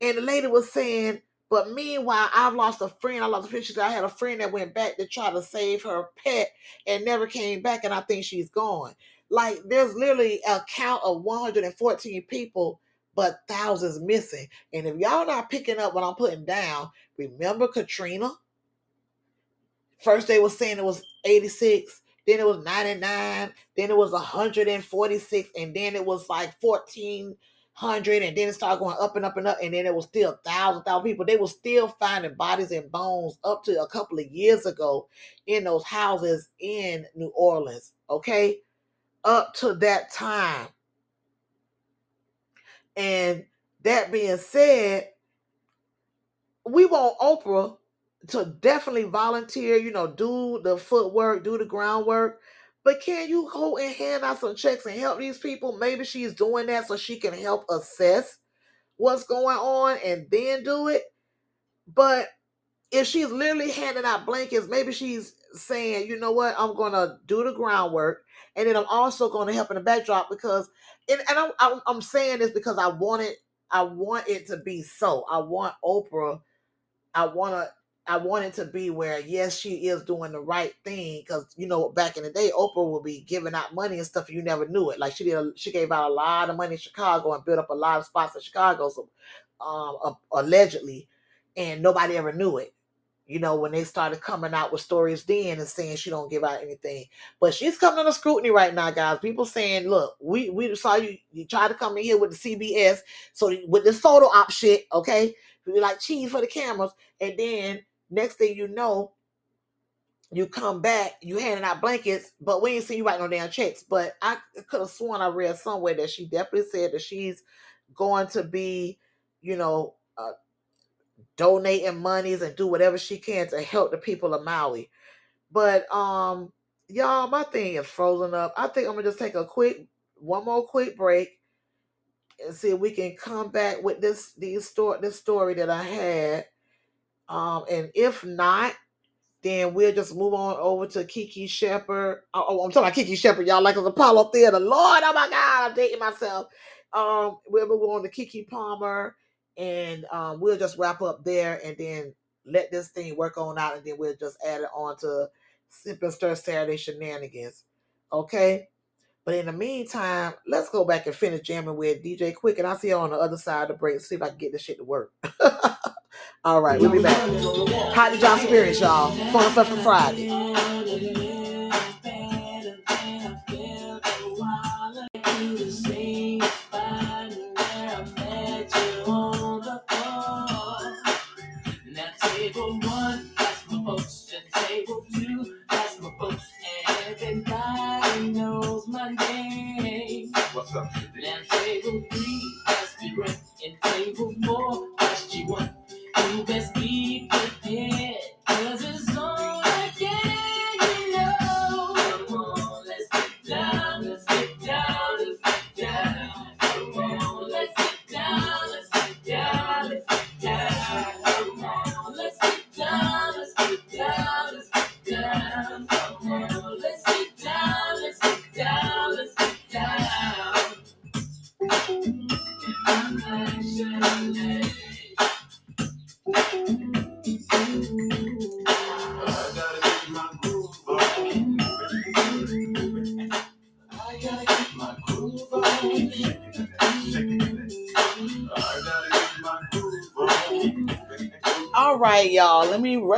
And the lady was saying, but meanwhile, I've lost a friend. I lost a picture. I had a friend that went back to try to save her pet and never came back, and I think she's gone. Like there's literally a count of 114 people, but thousands missing. And if y'all not picking up what I'm putting down, remember Katrina? First they was saying it was 86, then it was 99, then it was 146, and then it was like 1400, and then it started going up and up and up, and then it was still thousands thousand, thousand people. They were still finding bodies and bones up to a couple of years ago in those houses in New Orleans. Okay, up to that time. And that being said, we want Oprah to definitely volunteer, you know, do the footwork, do the groundwork. But can you go and hand out some checks and help these people? Maybe she's doing that so she can help assess what's going on and then do it. But if she's literally handing out blankets, maybe she's saying, you know what, I'm gonna do the groundwork, and then I'm also gonna help in the backdrop because, and, and I'm, I'm saying this because I want it, I want it to be so. I want Oprah, I want to. I want it to be where yes, she is doing the right thing because you know back in the day, Oprah would be giving out money and stuff. You never knew it. Like she did, she gave out a lot of money in Chicago and built up a lot of spots in Chicago, so um, allegedly, and nobody ever knew it you know, when they started coming out with stories then and saying she don't give out anything. But she's coming under scrutiny right now, guys. People saying, look, we we saw you you tried to come in here with the CBS, so with this photo op shit, okay? You like cheese for the cameras, and then next thing you know, you come back, you handing out blankets, but we ain't seen you write no damn checks. But I could have sworn I read somewhere that she definitely said that she's going to be, you know, uh, donating monies and do whatever she can to help the people of Maui. But um, y'all, my thing is frozen up. I think I'm gonna just take a quick, one more quick break, and see if we can come back with this these story this story that I had. Um, and if not, then we'll just move on over to Kiki Shepard. Oh, oh, I'm talking about Kiki Shepard, y'all, like it's Apollo Theater. Lord, oh my God, I'm dating myself. Um, we'll move on to Keke Palmer and um, we'll just wrap up there and then let this thing work on out, and then we'll just add it on to and Stir Saturday shenanigans. Okay. But in the meantime, let's go back and finish jamming with DJ Quik, and I'll see you on the other side of the break. See if I can get this shit to work. All right, we'll be back. Did y'all experience, y'all? Fun Stuff for Friday. Now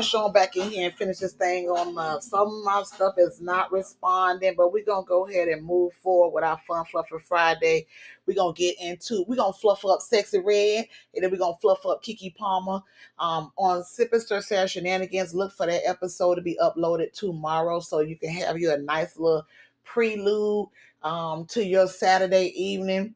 rush on back in here and finish this thing on. Uh, some of my stuff is not responding, but we're gonna go ahead and move forward with our fun fluffer Friday. We're gonna get into. We're gonna fluff up Sexy Red, and then we're gonna fluff up Keke Palmer. Um, on Sip and Stir Sarah Shenanigans. Look for that episode to be uploaded tomorrow, so you can have you a nice little prelude um to your Saturday evening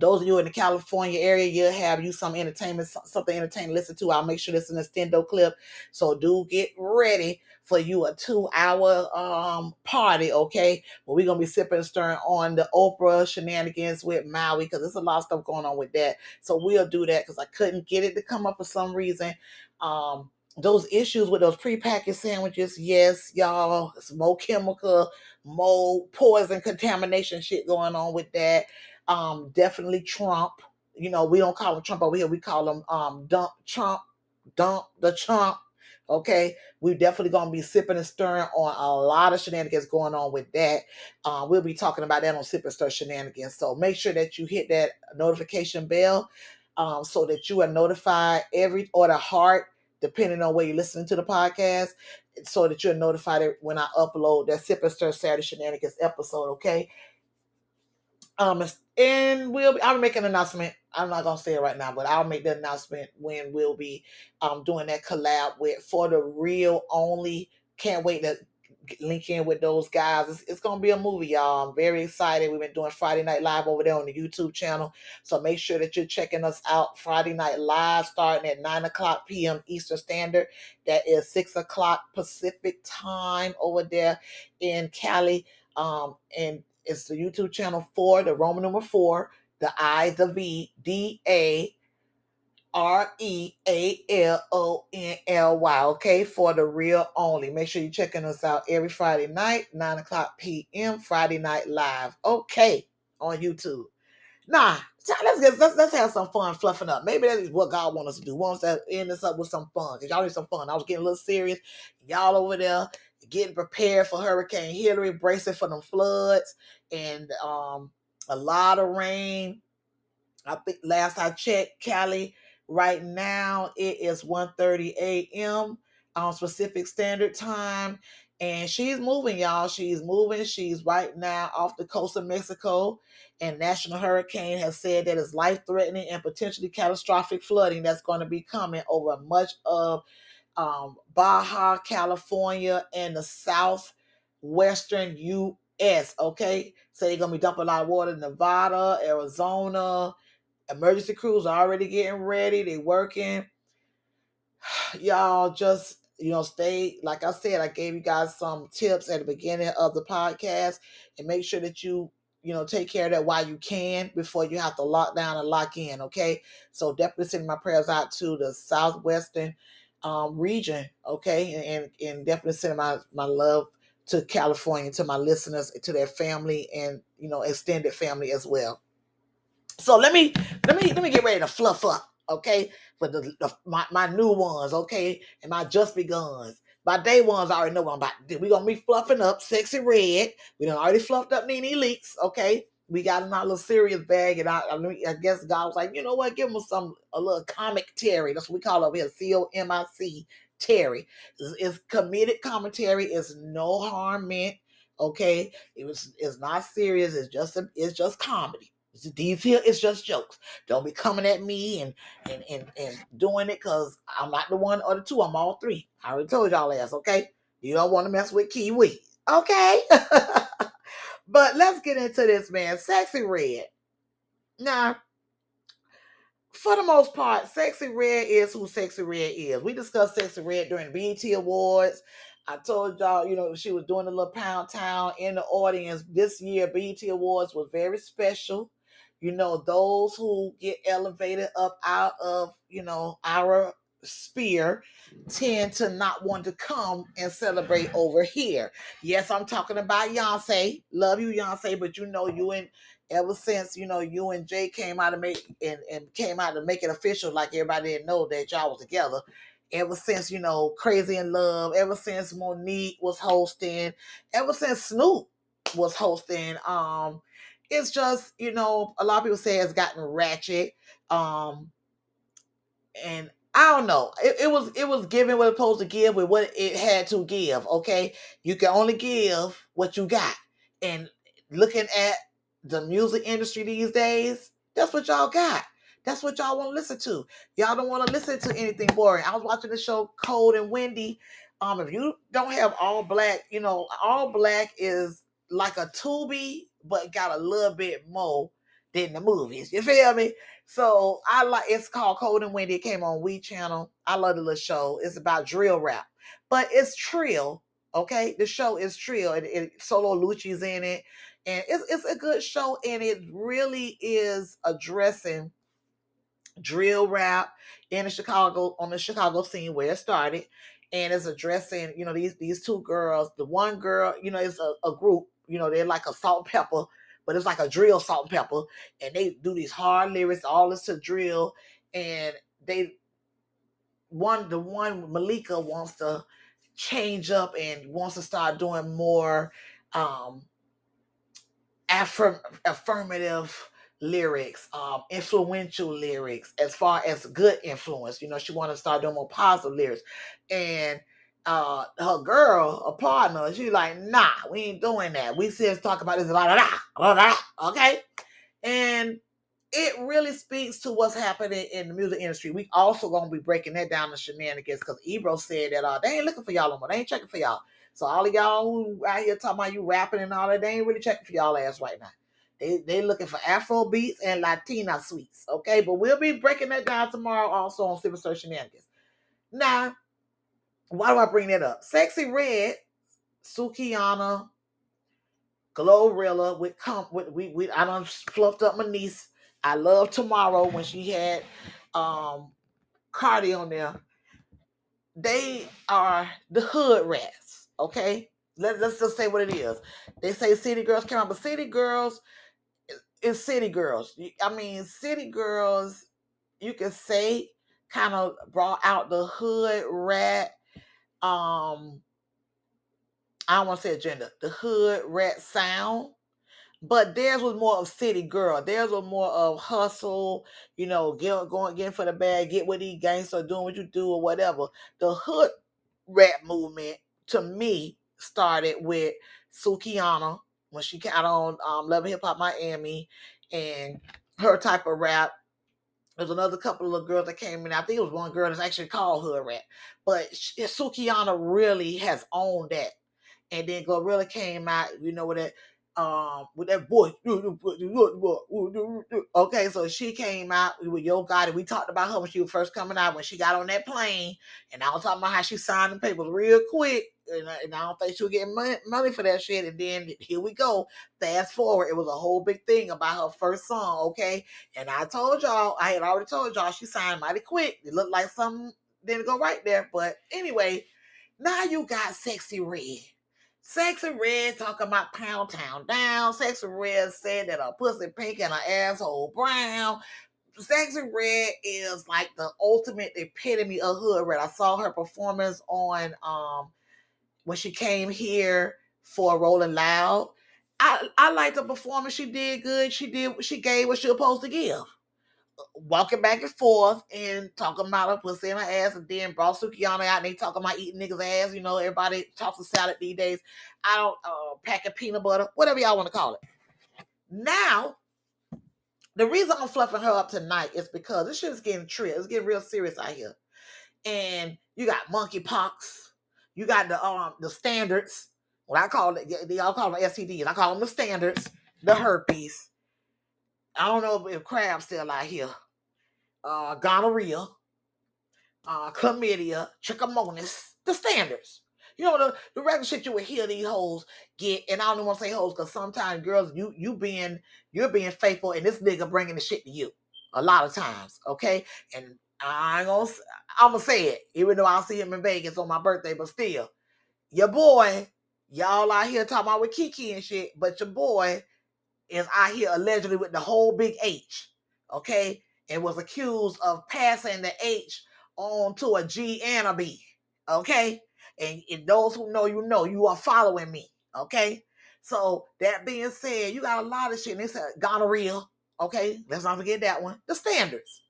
those of you in the California area, you'll have you some entertainment, something entertaining to listen to. I'll make sure this is an extendo clip. So do get ready for you a two hour um party, okay? But we're gonna be sipping and stirring on the Oprah shenanigans with Maui because there's a lot of stuff going on with that. So we'll do that because I couldn't get it to come up for some reason. Um those issues with those prepackaged sandwiches, yes, y'all, it's more chemical, more poison contamination shit going on with that um definitely Trump. You know, we don't call him Trump over here. We call him um dump Trump, dump the Trump. Okay, we're definitely gonna be sipping and stirring on a lot of shenanigans going on with that. Uh, we'll be talking about that on Sip and Stir Shenanigans. So make sure that you hit that notification bell um, so that you are notified every or the heart, depending on where you're listening to the podcast, so that you're notified when I upload that Sip and Stir Saturday Shenanigans episode. Okay. Um, and we'll be, I'll make an announcement. I'm not gonna say it right now, but I'll make the announcement when we'll be um doing that collab with for the real only. Can't wait to link in with those guys. It's, it's gonna be a movie, y'all. I'm very excited. We've been doing Friday Night Live over there on the YouTube channel, so make sure that you're checking us out Friday Night Live starting at nine o'clock p.m. Eastern Standard. That is six o'clock Pacific time over there in Cali. Um, and it's the YouTube channel for the Roman number four, the I, the V, D A R E A L O N L Y. Okay, for the real only. Make sure you're checking us out every Friday night, 9 o'clock p.m. Friday Night Live. Okay, on YouTube. Nah, let's get let's let's have some fun fluffing up. Maybe that is what God wants us to do. Wants to end this up with some fun. Cause y'all need some fun. I was getting a little serious. Y'all over there getting prepared for Hurricane Hilary, bracing for them floods and um a lot of rain. I think last I checked, Cali, right now it is 1:30 a.m. on Pacific Standard Time. And she's moving, y'all. She's moving. She's right now off the coast of Mexico. And National Hurricane has said that it's life threatening and potentially catastrophic flooding that's going to be coming over much of um, Baja California and the southwestern U.S. Okay, so they're gonna be dumping a lot of water in Nevada, Arizona. Emergency crews are already getting ready. They're working. Y'all just you know stay like I said. I gave you guys some tips at the beginning of the podcast, and make sure that you you know take care of that while you can before you have to lock down and lock in. Okay, so definitely sending my prayers out to the southwestern um, region, okay, and, and and definitely sending my my love to California, to my listeners, to their family, and you know extended family as well. So let me let me let me get ready to fluff up, okay, for the, the my my new ones, okay, and my just beguns. My day ones, I already know what I'm about. We're gonna be fluffing up sexy red. We done already fluffed up Nene Leakes, okay? We got in our little serious bag, and I, I, guess God was like, you know what? Give them some a little comic Terry. That's what we call over here, C O M I C Terry. It's, comedic commentary. It's no harm meant. Okay, it was. It's not serious. It's just a, It's just comedy. It's, these. It's just jokes. Don't be coming at me and and and, and doing it because I'm not the one or the two. I'm all three. I already told y'all ass. Okay, you don't want to mess with Kiwi. Okay. but let's get into this, man. Sexy Red. Now, for the most part, Sexy Red is who Sexy Red is. We discussed Sexy Red during the BET Awards. I told y'all, you know, she was doing a little pound town in the audience. This year, BET Awards was very special. You know, those who get elevated up out of, you know, our sphere tend to not want to come and celebrate over here. Yes, I'm talking about Beyonce. Love you, Beyonce, but you know you and ever since you know you and Jay came out to make and, and came out to make it official, like everybody didn't know that y'all was together. Ever since you know Crazy in Love, ever since Monique was hosting, ever since Snoop was hosting, um, it's just you know a lot of people say it's gotten ratchet, um, and I don't know. It, it was it was giving what it's supposed to give with what it had to give. Okay, you can only give what you got. And looking at the music industry these days, that's what y'all got. That's what y'all want to listen to. Y'all don't want to listen to anything boring. I was watching the show Cold and Windy. Um, if you don't have all black, you know, all black is like a Tubi, but got a little bit more than the movies. You feel me? So I like it's called Cold and Windy. It came on We Channel. I love the little show. It's about drill rap, but it's trill. Okay, the show is trill, and Solo Lucci's in it, and it's it's a good show, and it really is addressing drill rap in the Chicago on the Chicago scene where it started, and it's addressing you know these these two girls. The one girl, you know, is a, a group. You know, they're like a salt pepper but it's like a drill salt pepper. And they do these hard lyrics, all this to drill. And they one the one Malika wants to change up and wants to start doing more um affirm, affirmative lyrics, um, influential lyrics, as far as good influence. You know, she want to start doing more positive lyrics. And uh her girl, a partner, she like, nah, we ain't doing that. We just talk about this, blah, blah, blah, okay? And it really speaks to what's happening in the music industry. We also gonna be breaking that down the shenanigans because Ebro said that uh they ain't looking for y'all no more. They ain't checking for y'all. So all of y'all who out here talking about you rapping and all that, they ain't really checking for y'all ass right now. They they looking for Afro beats and Latina sweets. Okay, but we'll be breaking that down tomorrow also on Civil Search Shenanigans. Now, why do I bring that up? Sexy Red, Sukihana, Glorilla with com with we we I done fluffed up my niece. I love tomorrow when she had um Cardi on there. They are the hood rats, okay? Let, let's just say what it is. They say city girls came out, but city girls is city girls. I mean, city girls, you can say kind of brought out the hood rat um I don't want to say agenda, the hood rat sound. But theirs was more of city girl. Theirs was more of hustle, you know, get going getting for the bag, get with these gangsters, doing what you do or whatever. The hood rap movement to me started with Sukihana when she got on um, Love Hip Hop Miami and her type of rap there's another couple of girls that came in. I think it was one girl that's actually called Hood Rap, But Sukihana really has owned that. And then Glorilla came out, you know, with that um with that voice. Okay, so she came out with Yo Gotti. We talked about her when she was first coming out, when she got on that plane. And I was talking about how she signed the papers real quick. And I, and I don't think she was getting money, money for that shit. And then here we go. Fast forward, it was a whole big thing about her first song, okay? And I told y'all, I had already told y'all she signed mighty quick. It looked like something didn't go right there. But anyway, now you got Sexy Red. Sexy Red talking about Pound Town Down. Sexy Red said that a pussy pink and her asshole brown. Sexy Red is like the ultimate epitome of hood red. I saw her performance on um when she came here for Rolling Loud. I I liked the performance. She did good. She did. She gave what she was supposed to give. Walking back and forth and talking about her pussy in her ass, and then brought Sukihana out and they talking about eating niggas' ass. You know, everybody talks of salad these days. I don't uh, pack of peanut butter, whatever y'all want to call it. Now, the reason I'm fluffing her up tonight is because this shit is getting trill. It's getting real serious out here. And you got monkeypox. You got the um the standards. What I call it, y'all call them STDs. I call them the standards, the herpes. I don't know if crab's still out here. Uh, gonorrhea, uh, chlamydia, trichomonas, the standards. You know the, the regular shit you would hear these hoes get, and I don't want to say hoes because sometimes girls, you you being you're being faithful, and this nigga bringing the shit to you a lot of times, okay? And I ain't gonna, I'm gonna say it, even though I'll see him in Vegas on my birthday, but still, your boy, y'all out here talking about with Keke and shit, but your boy is out here allegedly with the whole big H, okay? And was accused of passing the H on to a G and a B, okay? And, and those who know, you know, you are following me, okay? So that being said, you got a lot of shit. And it's a gonorrhea, okay? Let's not forget that one. The standards.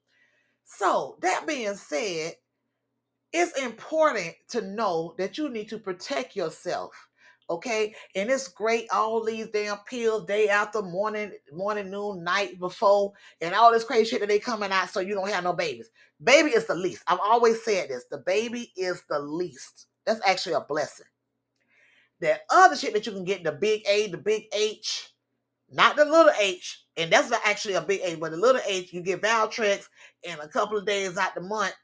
So that being said, it's important to know that you need to protect yourself. Okay, and it's great all these damn pills day after morning, morning, noon, night before, and all this crazy shit that they coming out so you don't have no babies. Baby is the least. I've always said this. The baby is the least. That's actually a blessing. That other shit that you can get, the big A, the big H, not the little H, and that's actually a big a but the little H, you get Valtrex, and a couple of days out the month,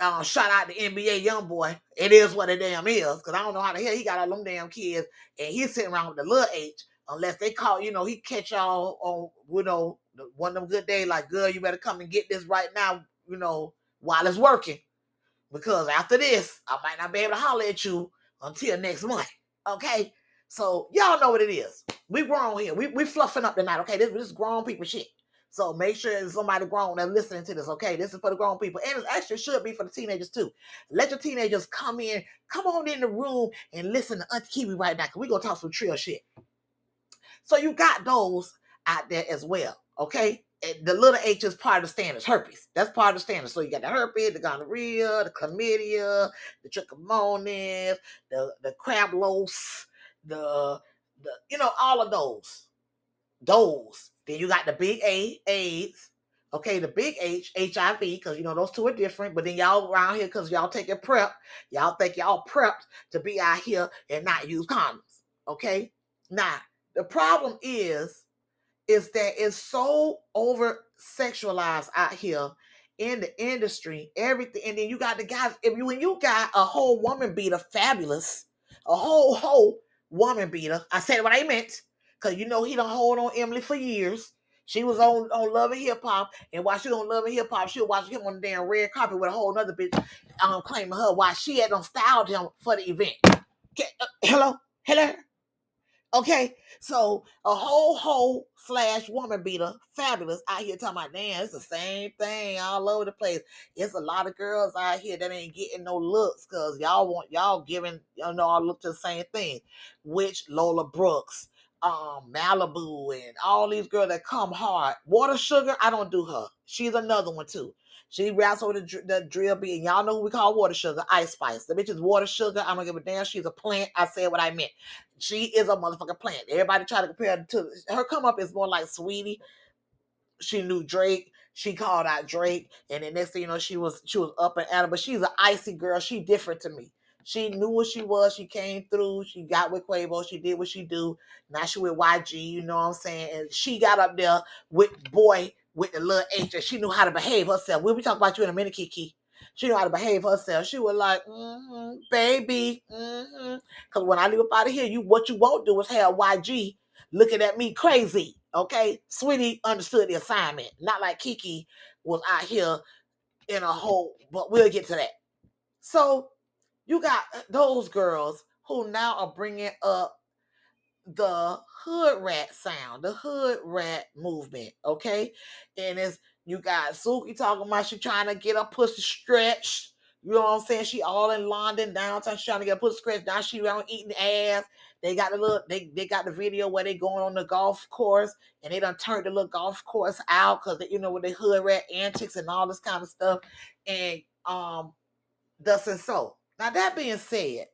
uh, shout out to NBA young boy. It is what it damn is, because I don't know how the hell he got all them damn kids, and he's sitting around with the little H, unless they call, you know, he catch y'all on, you know, one of them good days, like, girl, you better come and get this right now, you know, while it's working. Because after this, I might not be able to holler at you until next month. Okay? So y'all know what it is. We grown here. We we fluffing up tonight. Okay, this, this is grown people shit. So make sure somebody grown that's listening to this. Okay, this is for the grown people, and it actually should be for the teenagers too. Let your teenagers come in, come on in the room and listen to Auntie Kiwi right now, cause we gonna talk some trill shit. So you got those out there as well. Okay. And the little H is part of the standards, herpes. That's part of the standards. So you got the herpes, the gonorrhea, the chlamydia, the trichomonas, the the crablos, the the you know all of those, those. Then you got the big A, AIDS. Okay, the big H, HIV, because you know those two are different. But then y'all around here, because y'all taking prep, y'all think y'all prepped to be out here and not use condoms. Okay, now the problem is, is that it's so over sexualized out here in the industry, everything, and then you got the guys. If you when you got a whole woman beater, Fabolous, a whole whole woman beater. I said what I meant, cause you know he don't hold on Emily for years. She was on on Love and Hip Hop, and while she on Love and Hip Hop, she'll watch him on the damn red carpet with a whole other bitch um claiming her while she had done styled him for the event. Okay, uh, hello, hello. Okay, so a whole hoe slash woman beater, Fabolous out here talking about, damn, it's the same thing all over the place. It's a lot of girls out here that ain't getting no looks because y'all want y'all giving y'all know all look to the same thing, which Lola Brooks, um, Malibu, and all these girls that come hard. Water Sugar, I don't do her. She's another one too. She raps over the, the drill beat, and y'all know who we call Water Sugar, Ice Spice. The bitch is Water Sugar. I'm gonna give a damn. She's a plant. I said what I meant. She is a motherfucking plant. Everybody try to compare to her. Come up is more like Saweetie. She knew Drake. She called out Drake, and then next thing you know, she was she was up and at her. But she's an icy girl. She different to me. She knew what she was. She came through. She got with Quavo. She did what she do. Now she with YG. You know what I'm saying? And she got up there with boy with the little H, and she knew how to behave herself. We'll be talking about you in a minute, Keke. She knew how to behave herself. She was like, mm-hmm, baby, mm-hmm. Cause when I leave up out of here, you what you won't do is have YG looking at me crazy. Okay, Saweetie understood the assignment, not like Keke was out here in a hole, But we'll get to that. So you got uh, those girls who now are bringing up the hood rat sound, the hood rat movement. Okay, and it's you got Suki talking about she trying to get her pussy stretched. You know what I'm saying? She all in London downtown. She trying to get a pussy stretched. Now she around eating ass. They got the little they, they got the video where they going on the golf course and they done turned the little golf course out because you know with the hood rat antics and all this kind of stuff. And um thus and so. Now that being said,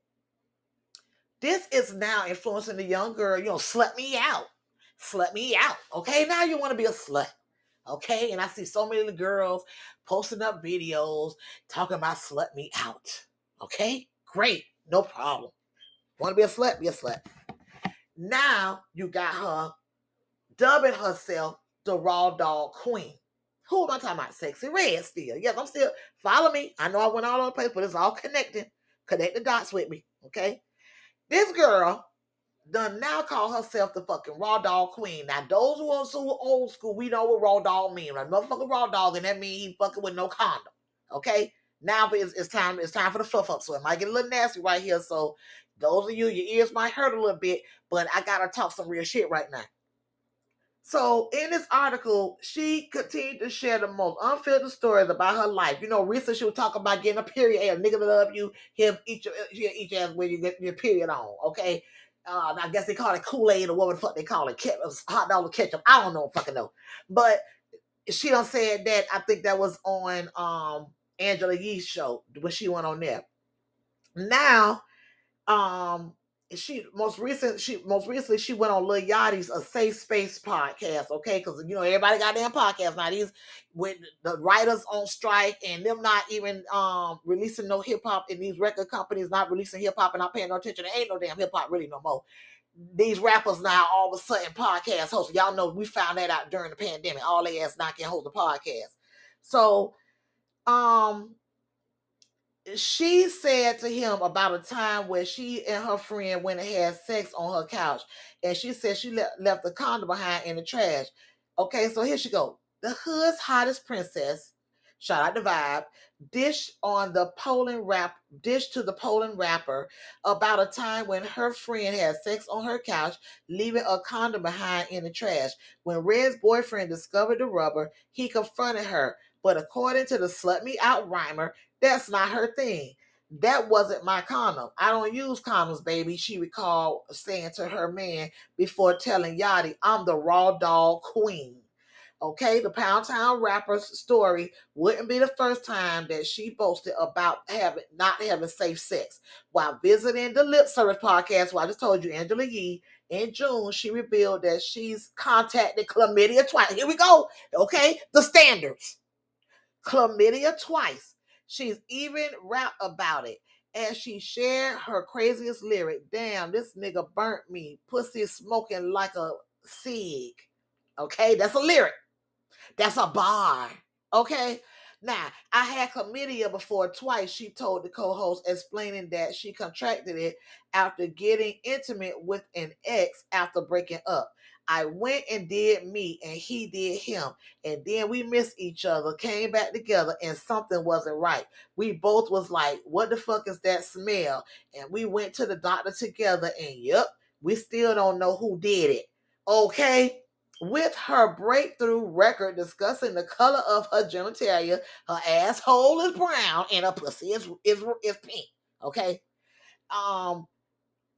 this is now influencing the young girl, you know, slut me out. Slut me out. Okay, now you want to be a slut. Okay, and I see so many of the girls posting up videos talking about slut me out. Okay, great, no problem. Want to be a slut? Be a slut. Now you got her dubbing herself the raw dog queen. Who am I talking about? Sexy Red still. Yes, I'm still follow me. I know I went all over the place, but it's all connecting. Connect the dots with me. Okay. This girl done now call herself the fucking raw dog queen. Now, those who are so old school, we know what raw dog mean. Right? Motherfucking raw dog, and that means he fucking with no condom. Okay? Now it's, it's time, it's time for the fluff up. So it might get a little nasty right here. So those of you, your ears might hurt a little bit, but I gotta talk some real shit right now. So in this article, she continued to share the most unfiltered stories about her life. You know, recently she was talking about getting a period. Hey, a nigga love you, him eat your each ass when you get your period on. Okay. Uh, I guess they call it Kool-Aid or what the fuck they call it, hot dog ketchup. I don't know, fucking know. But she done said that I think that was on um Angela Yee's show when she went on there. Now, um, she most recent she most recently she went on Lil Yachty's a safe space podcast, okay? Because you know everybody got damn podcast now. These with the writers on strike and them not even um releasing no hip hop and these record companies not releasing hip hop and not paying no attention. There ain't no damn hip hop really no more. These rappers now all of a sudden podcast hosts. Y'all know we found that out during the pandemic. All they ass not can hold the podcast. So um she said to him about a time where she and her friend went and had sex on her couch, and she said she le- left the condom behind in the trash. Okay, so here she go. The hood's hottest princess, shout out to Vibe, dish on the Poland rap, dish to the Poland rapper about a time when her friend had sex on her couch, leaving a condom behind in the trash. When Red's boyfriend discovered the rubber, he confronted her. But according to the Slut Me Out rhymer, that's not her thing. That wasn't my condom. I don't use condoms, baby, she recalled saying to her man before telling Yachty, I'm the raw dog queen. Okay, the Pound Town rapper's story wouldn't be the first time that she boasted about having not having safe sex. While visiting the Lip Service podcast, well, I just told you, Angela Yee, in June, she revealed that she's contacted chlamydia twice. Here we go. Okay, the standards. Chlamydia twice. She's even rap about it. And she shared her craziest lyric. Damn, this nigga burnt me. Pussy smoking like a cig. Okay, that's a lyric. That's a bar. Okay. Now, I had chlamydia before twice, she told the co host, explaining that she contracted it after getting intimate with an ex after breaking up. I went and did me, and he did him. And then we missed each other, came back together, and something wasn't right. We both was like, what the fuck is that smell? And we went to the doctor together, and yep, we still don't know who did it. Okay? with her breakthrough record discussing the color of her genitalia, her asshole is brown and her pussy is is, is pink. Okay. Um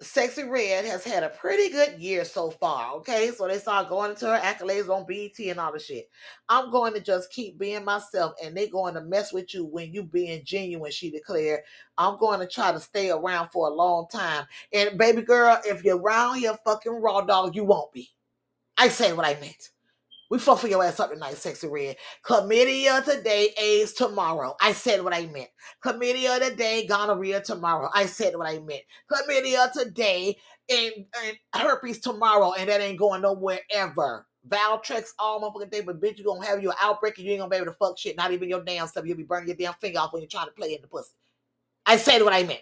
Sexy Red has had a pretty good year so far. Okay, so they start going into her accolades on BET and all the shit. I'm going to just keep being myself, and they're going to mess with you when you being genuine. She declared, "I'm going to try to stay around for a long time." And baby girl, if you're around here, fucking raw dog, you won't be. I say what I meant. We fuck for your ass up tonight, sexy red. Chlamydia today, AIDS tomorrow. I said what I meant. Chlamydia today, gonorrhea tomorrow. I said what I meant. Chlamydia today and, and herpes tomorrow, and that ain't going nowhere ever. Valtrex all motherfucking day, but bitch, you gonna have your outbreak and you ain't gonna be able to fuck shit, not even your damn stuff. You'll be burning your damn finger off when you're trying to play in the pussy. I said what I meant.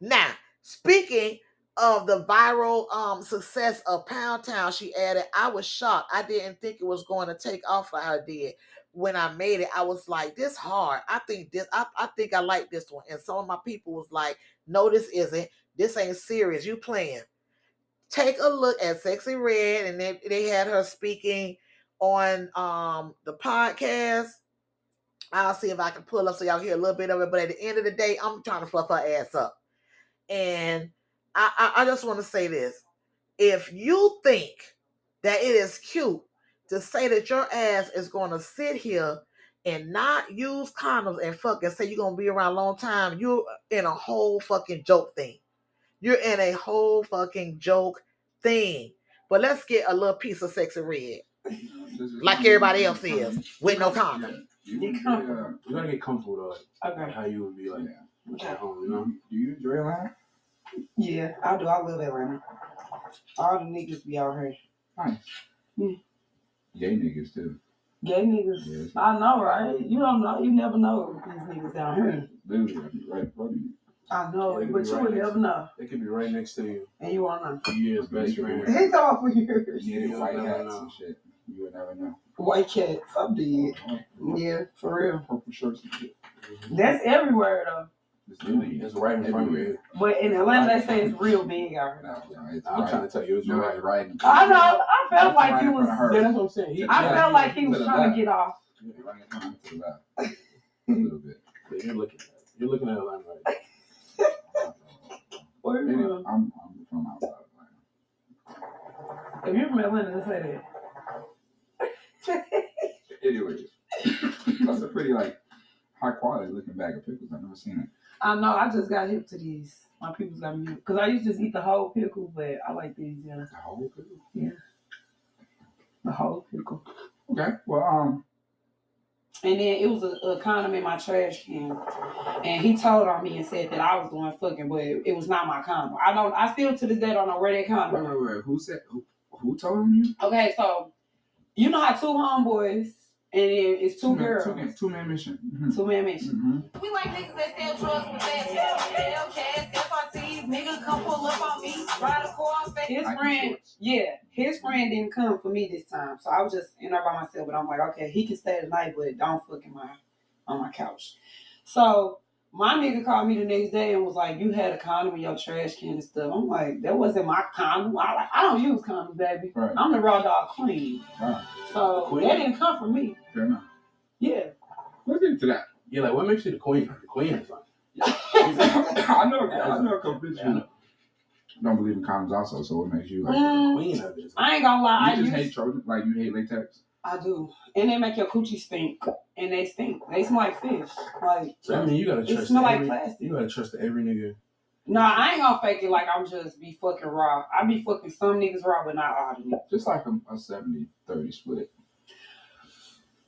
Now, speaking of the viral um success of Pound Town, she added, I was shocked. I didn't think it was going to take off like I did. When I made it, I was like, this hard. I think this, I, I think I like this one. And some of my people was like, no, this isn't. This ain't serious. You playing. Take a look at Sexy Red, and they, they had her speaking on um the podcast. I'll see if I can pull up so y'all hear a little bit of it. But at the end of the day, I'm trying to fluff her ass up. And I, I, I just want to say this. If you think that it is cute to say that your ass is going to sit here and not use condoms and fucking say you're going to be around a long time, you're in a whole fucking joke thing. You're in a whole fucking joke thing. But let's get a little piece of sexy red, like everybody else is, with no condom. You, You you, come- uh, You gotta get comfortable though, like, Okay. how you would be like yeah. with home, you know? Do you enjoy Atlanta? Yeah, I do. I love Atlanta. All the niggas be out here. Nice. Yeah. Gay niggas too. Gay niggas. Yes. I know, right? You don't know. You never know these niggas down here. Literally, I'd be right in front of you. I know, Yeah, but be you right would next never know. They could be right next to you. And you wanna know. Years best friend. He's all for years. Yeah, You white never hats know. and shit. You would never know. White cats. I'm dead. Oh, oh. Yeah, for real. Purple shirts and shit. That's everywhere though. It's literally It's right in front of you. But in Atlanta, they say it's real big out here. No, no, it's I'm right. trying to tell you, it's No, right. it's right. I know. I felt It's like right he was. front of her. Yeah, that's what I'm saying. He, I yeah, felt like he was trying to left. get off. Right to the left. A little bit. yeah, you're looking at you're looking at Atlanta right. Where you from? I'm, I'm from outside Atlanta. If you're from Atlanta, just say that. Anyways, that's a pretty like high quality looking bag of pickles. I've never seen it. I know. I just got hip to these. My people's got me because I used to just eat the whole pickle, but I like these. Yeah, The whole pickle. Yeah. The whole pickle. Okay. Well, um, And then it was a, a condom in my trash can, and he told on me and said that I was doing fucking, but it, it was not my condom. I don't. I still to this day don't know where that wait, condom. wait, wait. Who said? Who, who told him you? Okay, so you know how two homeboys and then it's two man- girls, Two, man- two man mission. Mhm. two man mission. Mhm. We like niggas that sell drugs with fast Hell, cash, FRTs, nigga, come pull up on me, ride a car. His Nike friend, yeah, his friend didn't come for me this time, so I was just in there by myself. But I'm like, okay, he can stay tonight, but don't fuck in my on my couch. So my nigga called me the next day and was like, "You had a condom in your trash can and stuff." I'm like, "That wasn't my condom. I like, I don't use condoms, baby. Right. I'm the raw dog queen. Wow. So Queen? that didn't come from me. Fair enough. Yeah, Let's get into that. Yeah, like what makes you the queen? The queen is like I know. I know a couple bitches I don't believe in condoms also. So what makes you like? Mm, queen of it. Like, I ain't gonna lie. I You just use, hate Trojan, like you hate latex. I do, and they make your coochie stink, and they stink. They smell like fish. Like so I mean, you gotta it trust smell like every, plastic. you gotta trust every nigga. Nah, I ain't gonna fake it like I'm just be fucking raw. I be fucking some niggas raw, but not all the niggas. Just like a, a 70-30 split.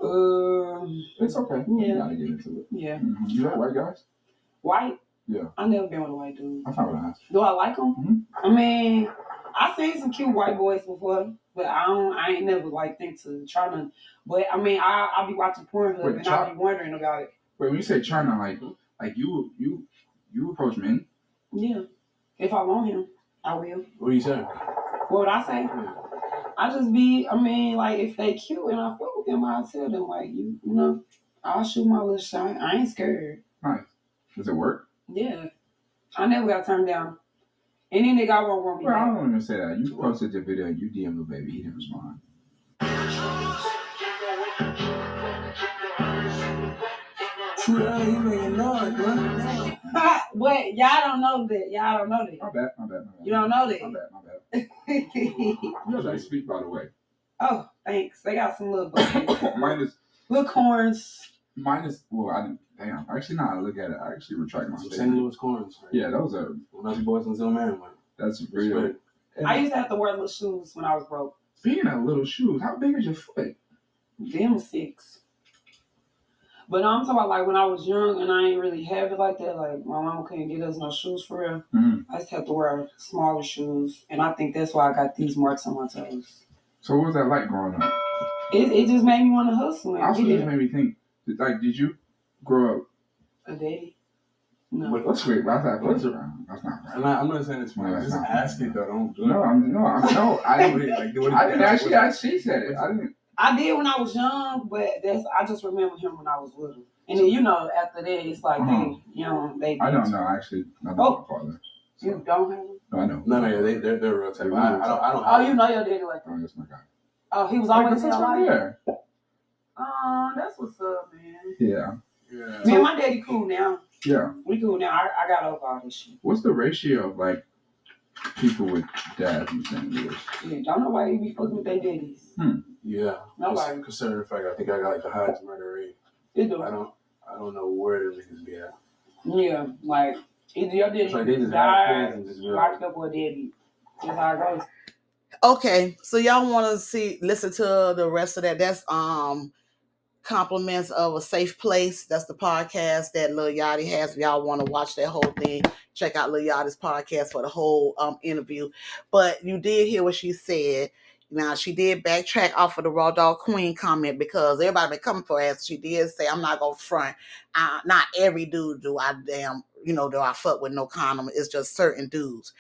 Um, It's okay. Yeah. You gotta get into it. yeah, Mhm. You like white guys? white. Yeah. I never been with a white dude. I thought I asked. Do I like them? Mhm. I mean, I seen some cute white boys before, but I don't. I ain't never like think to try to. But I mean, I I be watching Pornhub Wait, and try- I be wondering about it. Wait, when you say China, like, mm-hmm. like you, you, you approach men. Yeah, if I want him, I will. What you saying? What would I say? I just be, I mean, like if they cute and I fuck with them, I'll tell them like you, you know, I'll shoot my little shot. I ain't scared. Right. Does it work? Yeah, I never got turned down. Any nigga I want want me. Well, I back. don't even say that. You posted the video, and you DM the baby, he didn't respond. but y'all don't know that. Y'all don't know that. My bad, my bad, my bad. You don't know that. My bad, my bad. You guys like speak, by the way. oh, thanks. They got some little buckets. mine is, little corns. mine is. Well, I didn't. Damn. Actually, now I look at it. I actually retract my St. statement. Louis Corns. Right? Yeah, those are. When those boys in Zoom man, man. That's real. Respect. I used to have to wear little shoes when I was broke. Being a little shoes, how big is your foot? Damn six. But I'm talking about like when I was young and I ain't really have it like that. Like my mom couldn't get us no shoes for real. Mhm. I just have to wear smaller shoes, and I think that's why I got these marks on my toes. So what was that like growing up? It, it just made me want to hustle and Also, get just made me think. Like, did you grow up? A daddy? No. But Let's wait. That's not. What's That's it? not. That's not right. I'm not, I'm not saying it's funny. No, Just it's not. ask it though. Don't do No, it. I'm no, I'm no. I Do didn't. like, do I didn't again. actually. I, she said it. I didn't. I did when I was young, but that's I just remember him when I was little. And then you know after that it's like Uh-huh. they you know they I don't know. Actually, I know Oh. my father. You don't have him? No, I know. No, no, yeah, they, they're, they're real type. I, I don't, I don't Oh, you know your daddy like that. Oh, that's my guy. Oh, he was always that's in right your life. there. Uh, that's what's up, man. Yeah, Yeah. Me and my daddy cool now. yeah. We cool now. I, I got over all this shit. What's the ratio of like people with dads in St. Louis? Yeah, don't nobody be fucking with their daddies. Yeah. Nobody. Considering the fact I think I got like the highest murder rate. They do. I don't I don't know where the niggas be at. Yeah, like either your daddy like they just have died, and just locked up, or deadbeat. That's how it goes. Okay, so y'all want to see, listen to the rest of that? That's um compliments of a safe place. That's the podcast that Lil Yachty has. If y'all want to watch that whole thing, check out Lil Yachty's podcast for the whole um interview. But you did hear what she said. Now she did backtrack off of the raw dog queen comment because everybody been coming for ass. She did say, "I'm not gonna front. Uh, not every dude do I damn you know do I fuck with no condom. It's just certain dudes."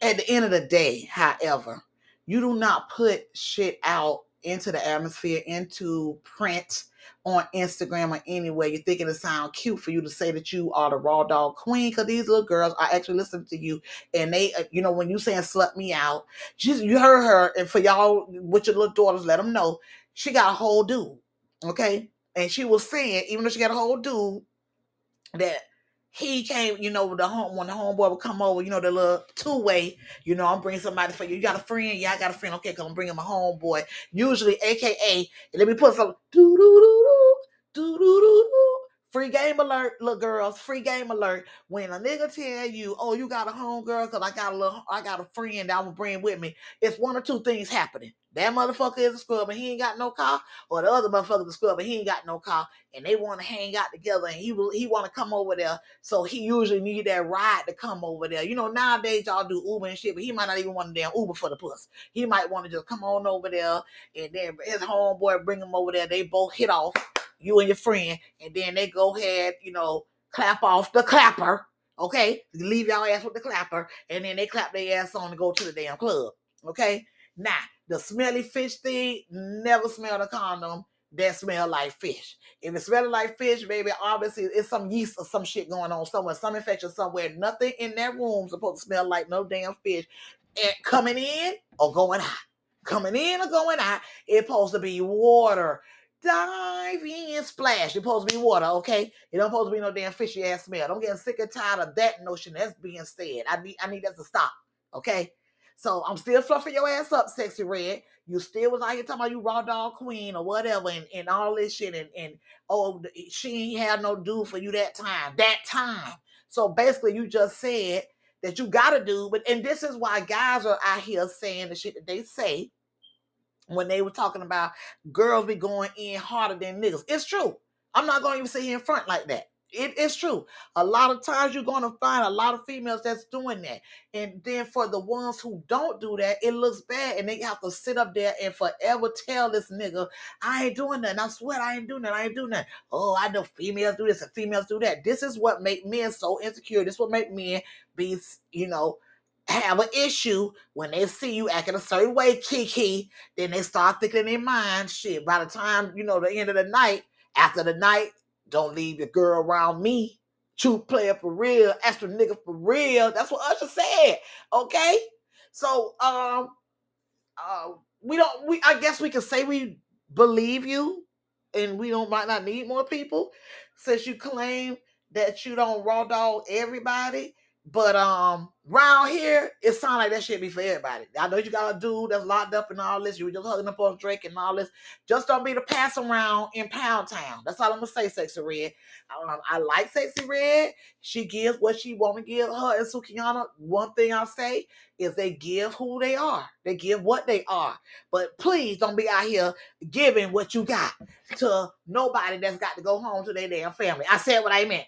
At the end of the day, however, you do not put shit out into the atmosphere, into print, on Instagram or anywhere. You're thinking it sound cute for you to say that you are the raw dog queen because these little girls are actually listening to you, and they, uh, you know, when you saying "slut me out," just you heard her, and for y'all with your little daughters, let them know she got a whole dude, okay, and she was saying even though she got a whole dude that he came, you know, the home when the homeboy would come over, you know, the little two way, you know, I'm bringing somebody for you. You got a friend? Yeah, I got a friend. Okay, cause I'm bringing my homeboy. Usually, AKA, let me put some do do do do do do do Free game alert, little girls. Free game alert. When a nigga tell you, "Oh, you got a homegirl," cause I got a little, I got a friend that I'm gonna bring with me. It's one or two things happening. That motherfucker is a scrub and he ain't got no car, or the other motherfucker is a scrub and he ain't got no car, and they want to hang out together, and he will, he want to come over there so he usually need that ride to come over there. You know, nowadays y'all do Uber and shit, but he might not even want a damn Uber for the puss. He might want to just come on over there and then his homeboy bring him over there. They both hit off, you and your friend, and then they go ahead, you know, clap off the clapper. Okay, leave y'all ass with the clapper, and then they clap their ass on and go to the damn club. Okay, now the smelly fish thing, never smell a condom that smell like fish. If it smells like fish, baby, obviously it's some yeast or some shit going on somewhere, some infection somewhere. Nothing in that room supposed to smell like no damn fish. And coming in or going out. Coming in or going out, it's supposed to be water. Dive in, splash. It's supposed to be water, okay? It don't supposed to be no damn fishy ass smell. I'm getting sick and tired of that notion that's being said. I need I need that to stop. Okay. So I'm still fluffing your ass up, sexy red. You still was out here talking about you raw dog queen or whatever and, and all this shit and, and oh she ain't had no dude for you that time. That time. So basically you just said that you gotta do, but and this is why guys are out here saying the shit that they say when they were talking about girls be going in harder than niggas. It's true. I'm not gonna even sit here in front like that. It is true. A lot of times you're gonna find a lot of females that's doing that. And then for the ones who don't do that, it looks bad and they have to sit up there and forever tell this nigga, I ain't doing nothing. I swear I ain't doing nothing. I ain't doing nothing. Oh, I know females do this and females do that. This is what make men so insecure. This what make men be, you know, have an issue when they see you acting a certain way, Keke. Then they start thinking in their mind, shit, by the time, you know, the end of the night, after the night, don't leave your girl around me. True player for real, extra nigga for real. That's what Usher said. Okay. So um uh we don't we I guess we can say we believe you and we don't might not need more people since you claim that you don't raw dog everybody. But um round here, it sounds like that shit be for everybody. I know you got a dude that's locked up and all this. You were just hugging up on Drake and all this. Just don't be the pass around in Pound Town. That's all I'm gonna say, Sexy Red. Um, I like Sexy Red. She gives what she want to give her and Sukihana. One thing I'll say is they give who they are. They give what they are. But please don't be out here giving what you got to nobody that's got to go home to their damn family. I said what I meant.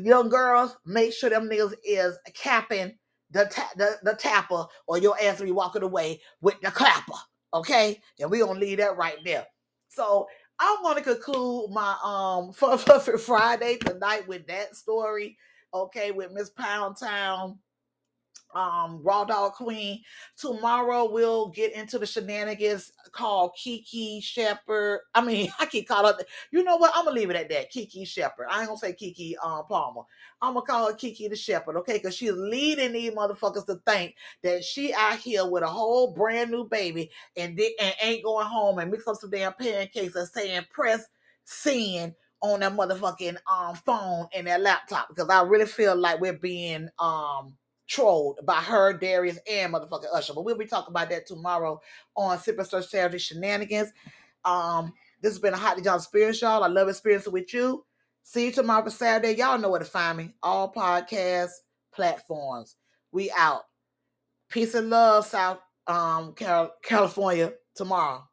Young girls, make sure them niggas is capping the, ta- the the tapper or your ass will be walking away with the clapper. Okay? And we gonna leave that right there. So I want to conclude my um for Friday tonight with that story. Okay, with Miss Pound Town um Raw Dog Queen. Tomorrow we'll get into the shenanigans called Keke Shepherd. I mean, I keep calling it. You know what? I'm gonna leave it at that. Keke Shepherd. I ain't gonna say Keke um Palmer. I'm gonna call her Keke the Shepherd, okay? Because she's leading these motherfuckers to think that she out here with a whole brand new baby and, di- and ain't going home and mix up some damn pancakes and saying press sin on that motherfucking um phone and that laptop. Because I really feel like we're being um trolled by her, Darius, and motherfucking Usher. But we'll be talking about that tomorrow on Sip Search Saturday Shenanigans. Um, this has been a Hot D John Experience, y'all. I love experiencing with you. See you tomorrow for Saturday. Y'all know where to find me. All podcast platforms. We out. Peace and love, South um Cal- California tomorrow.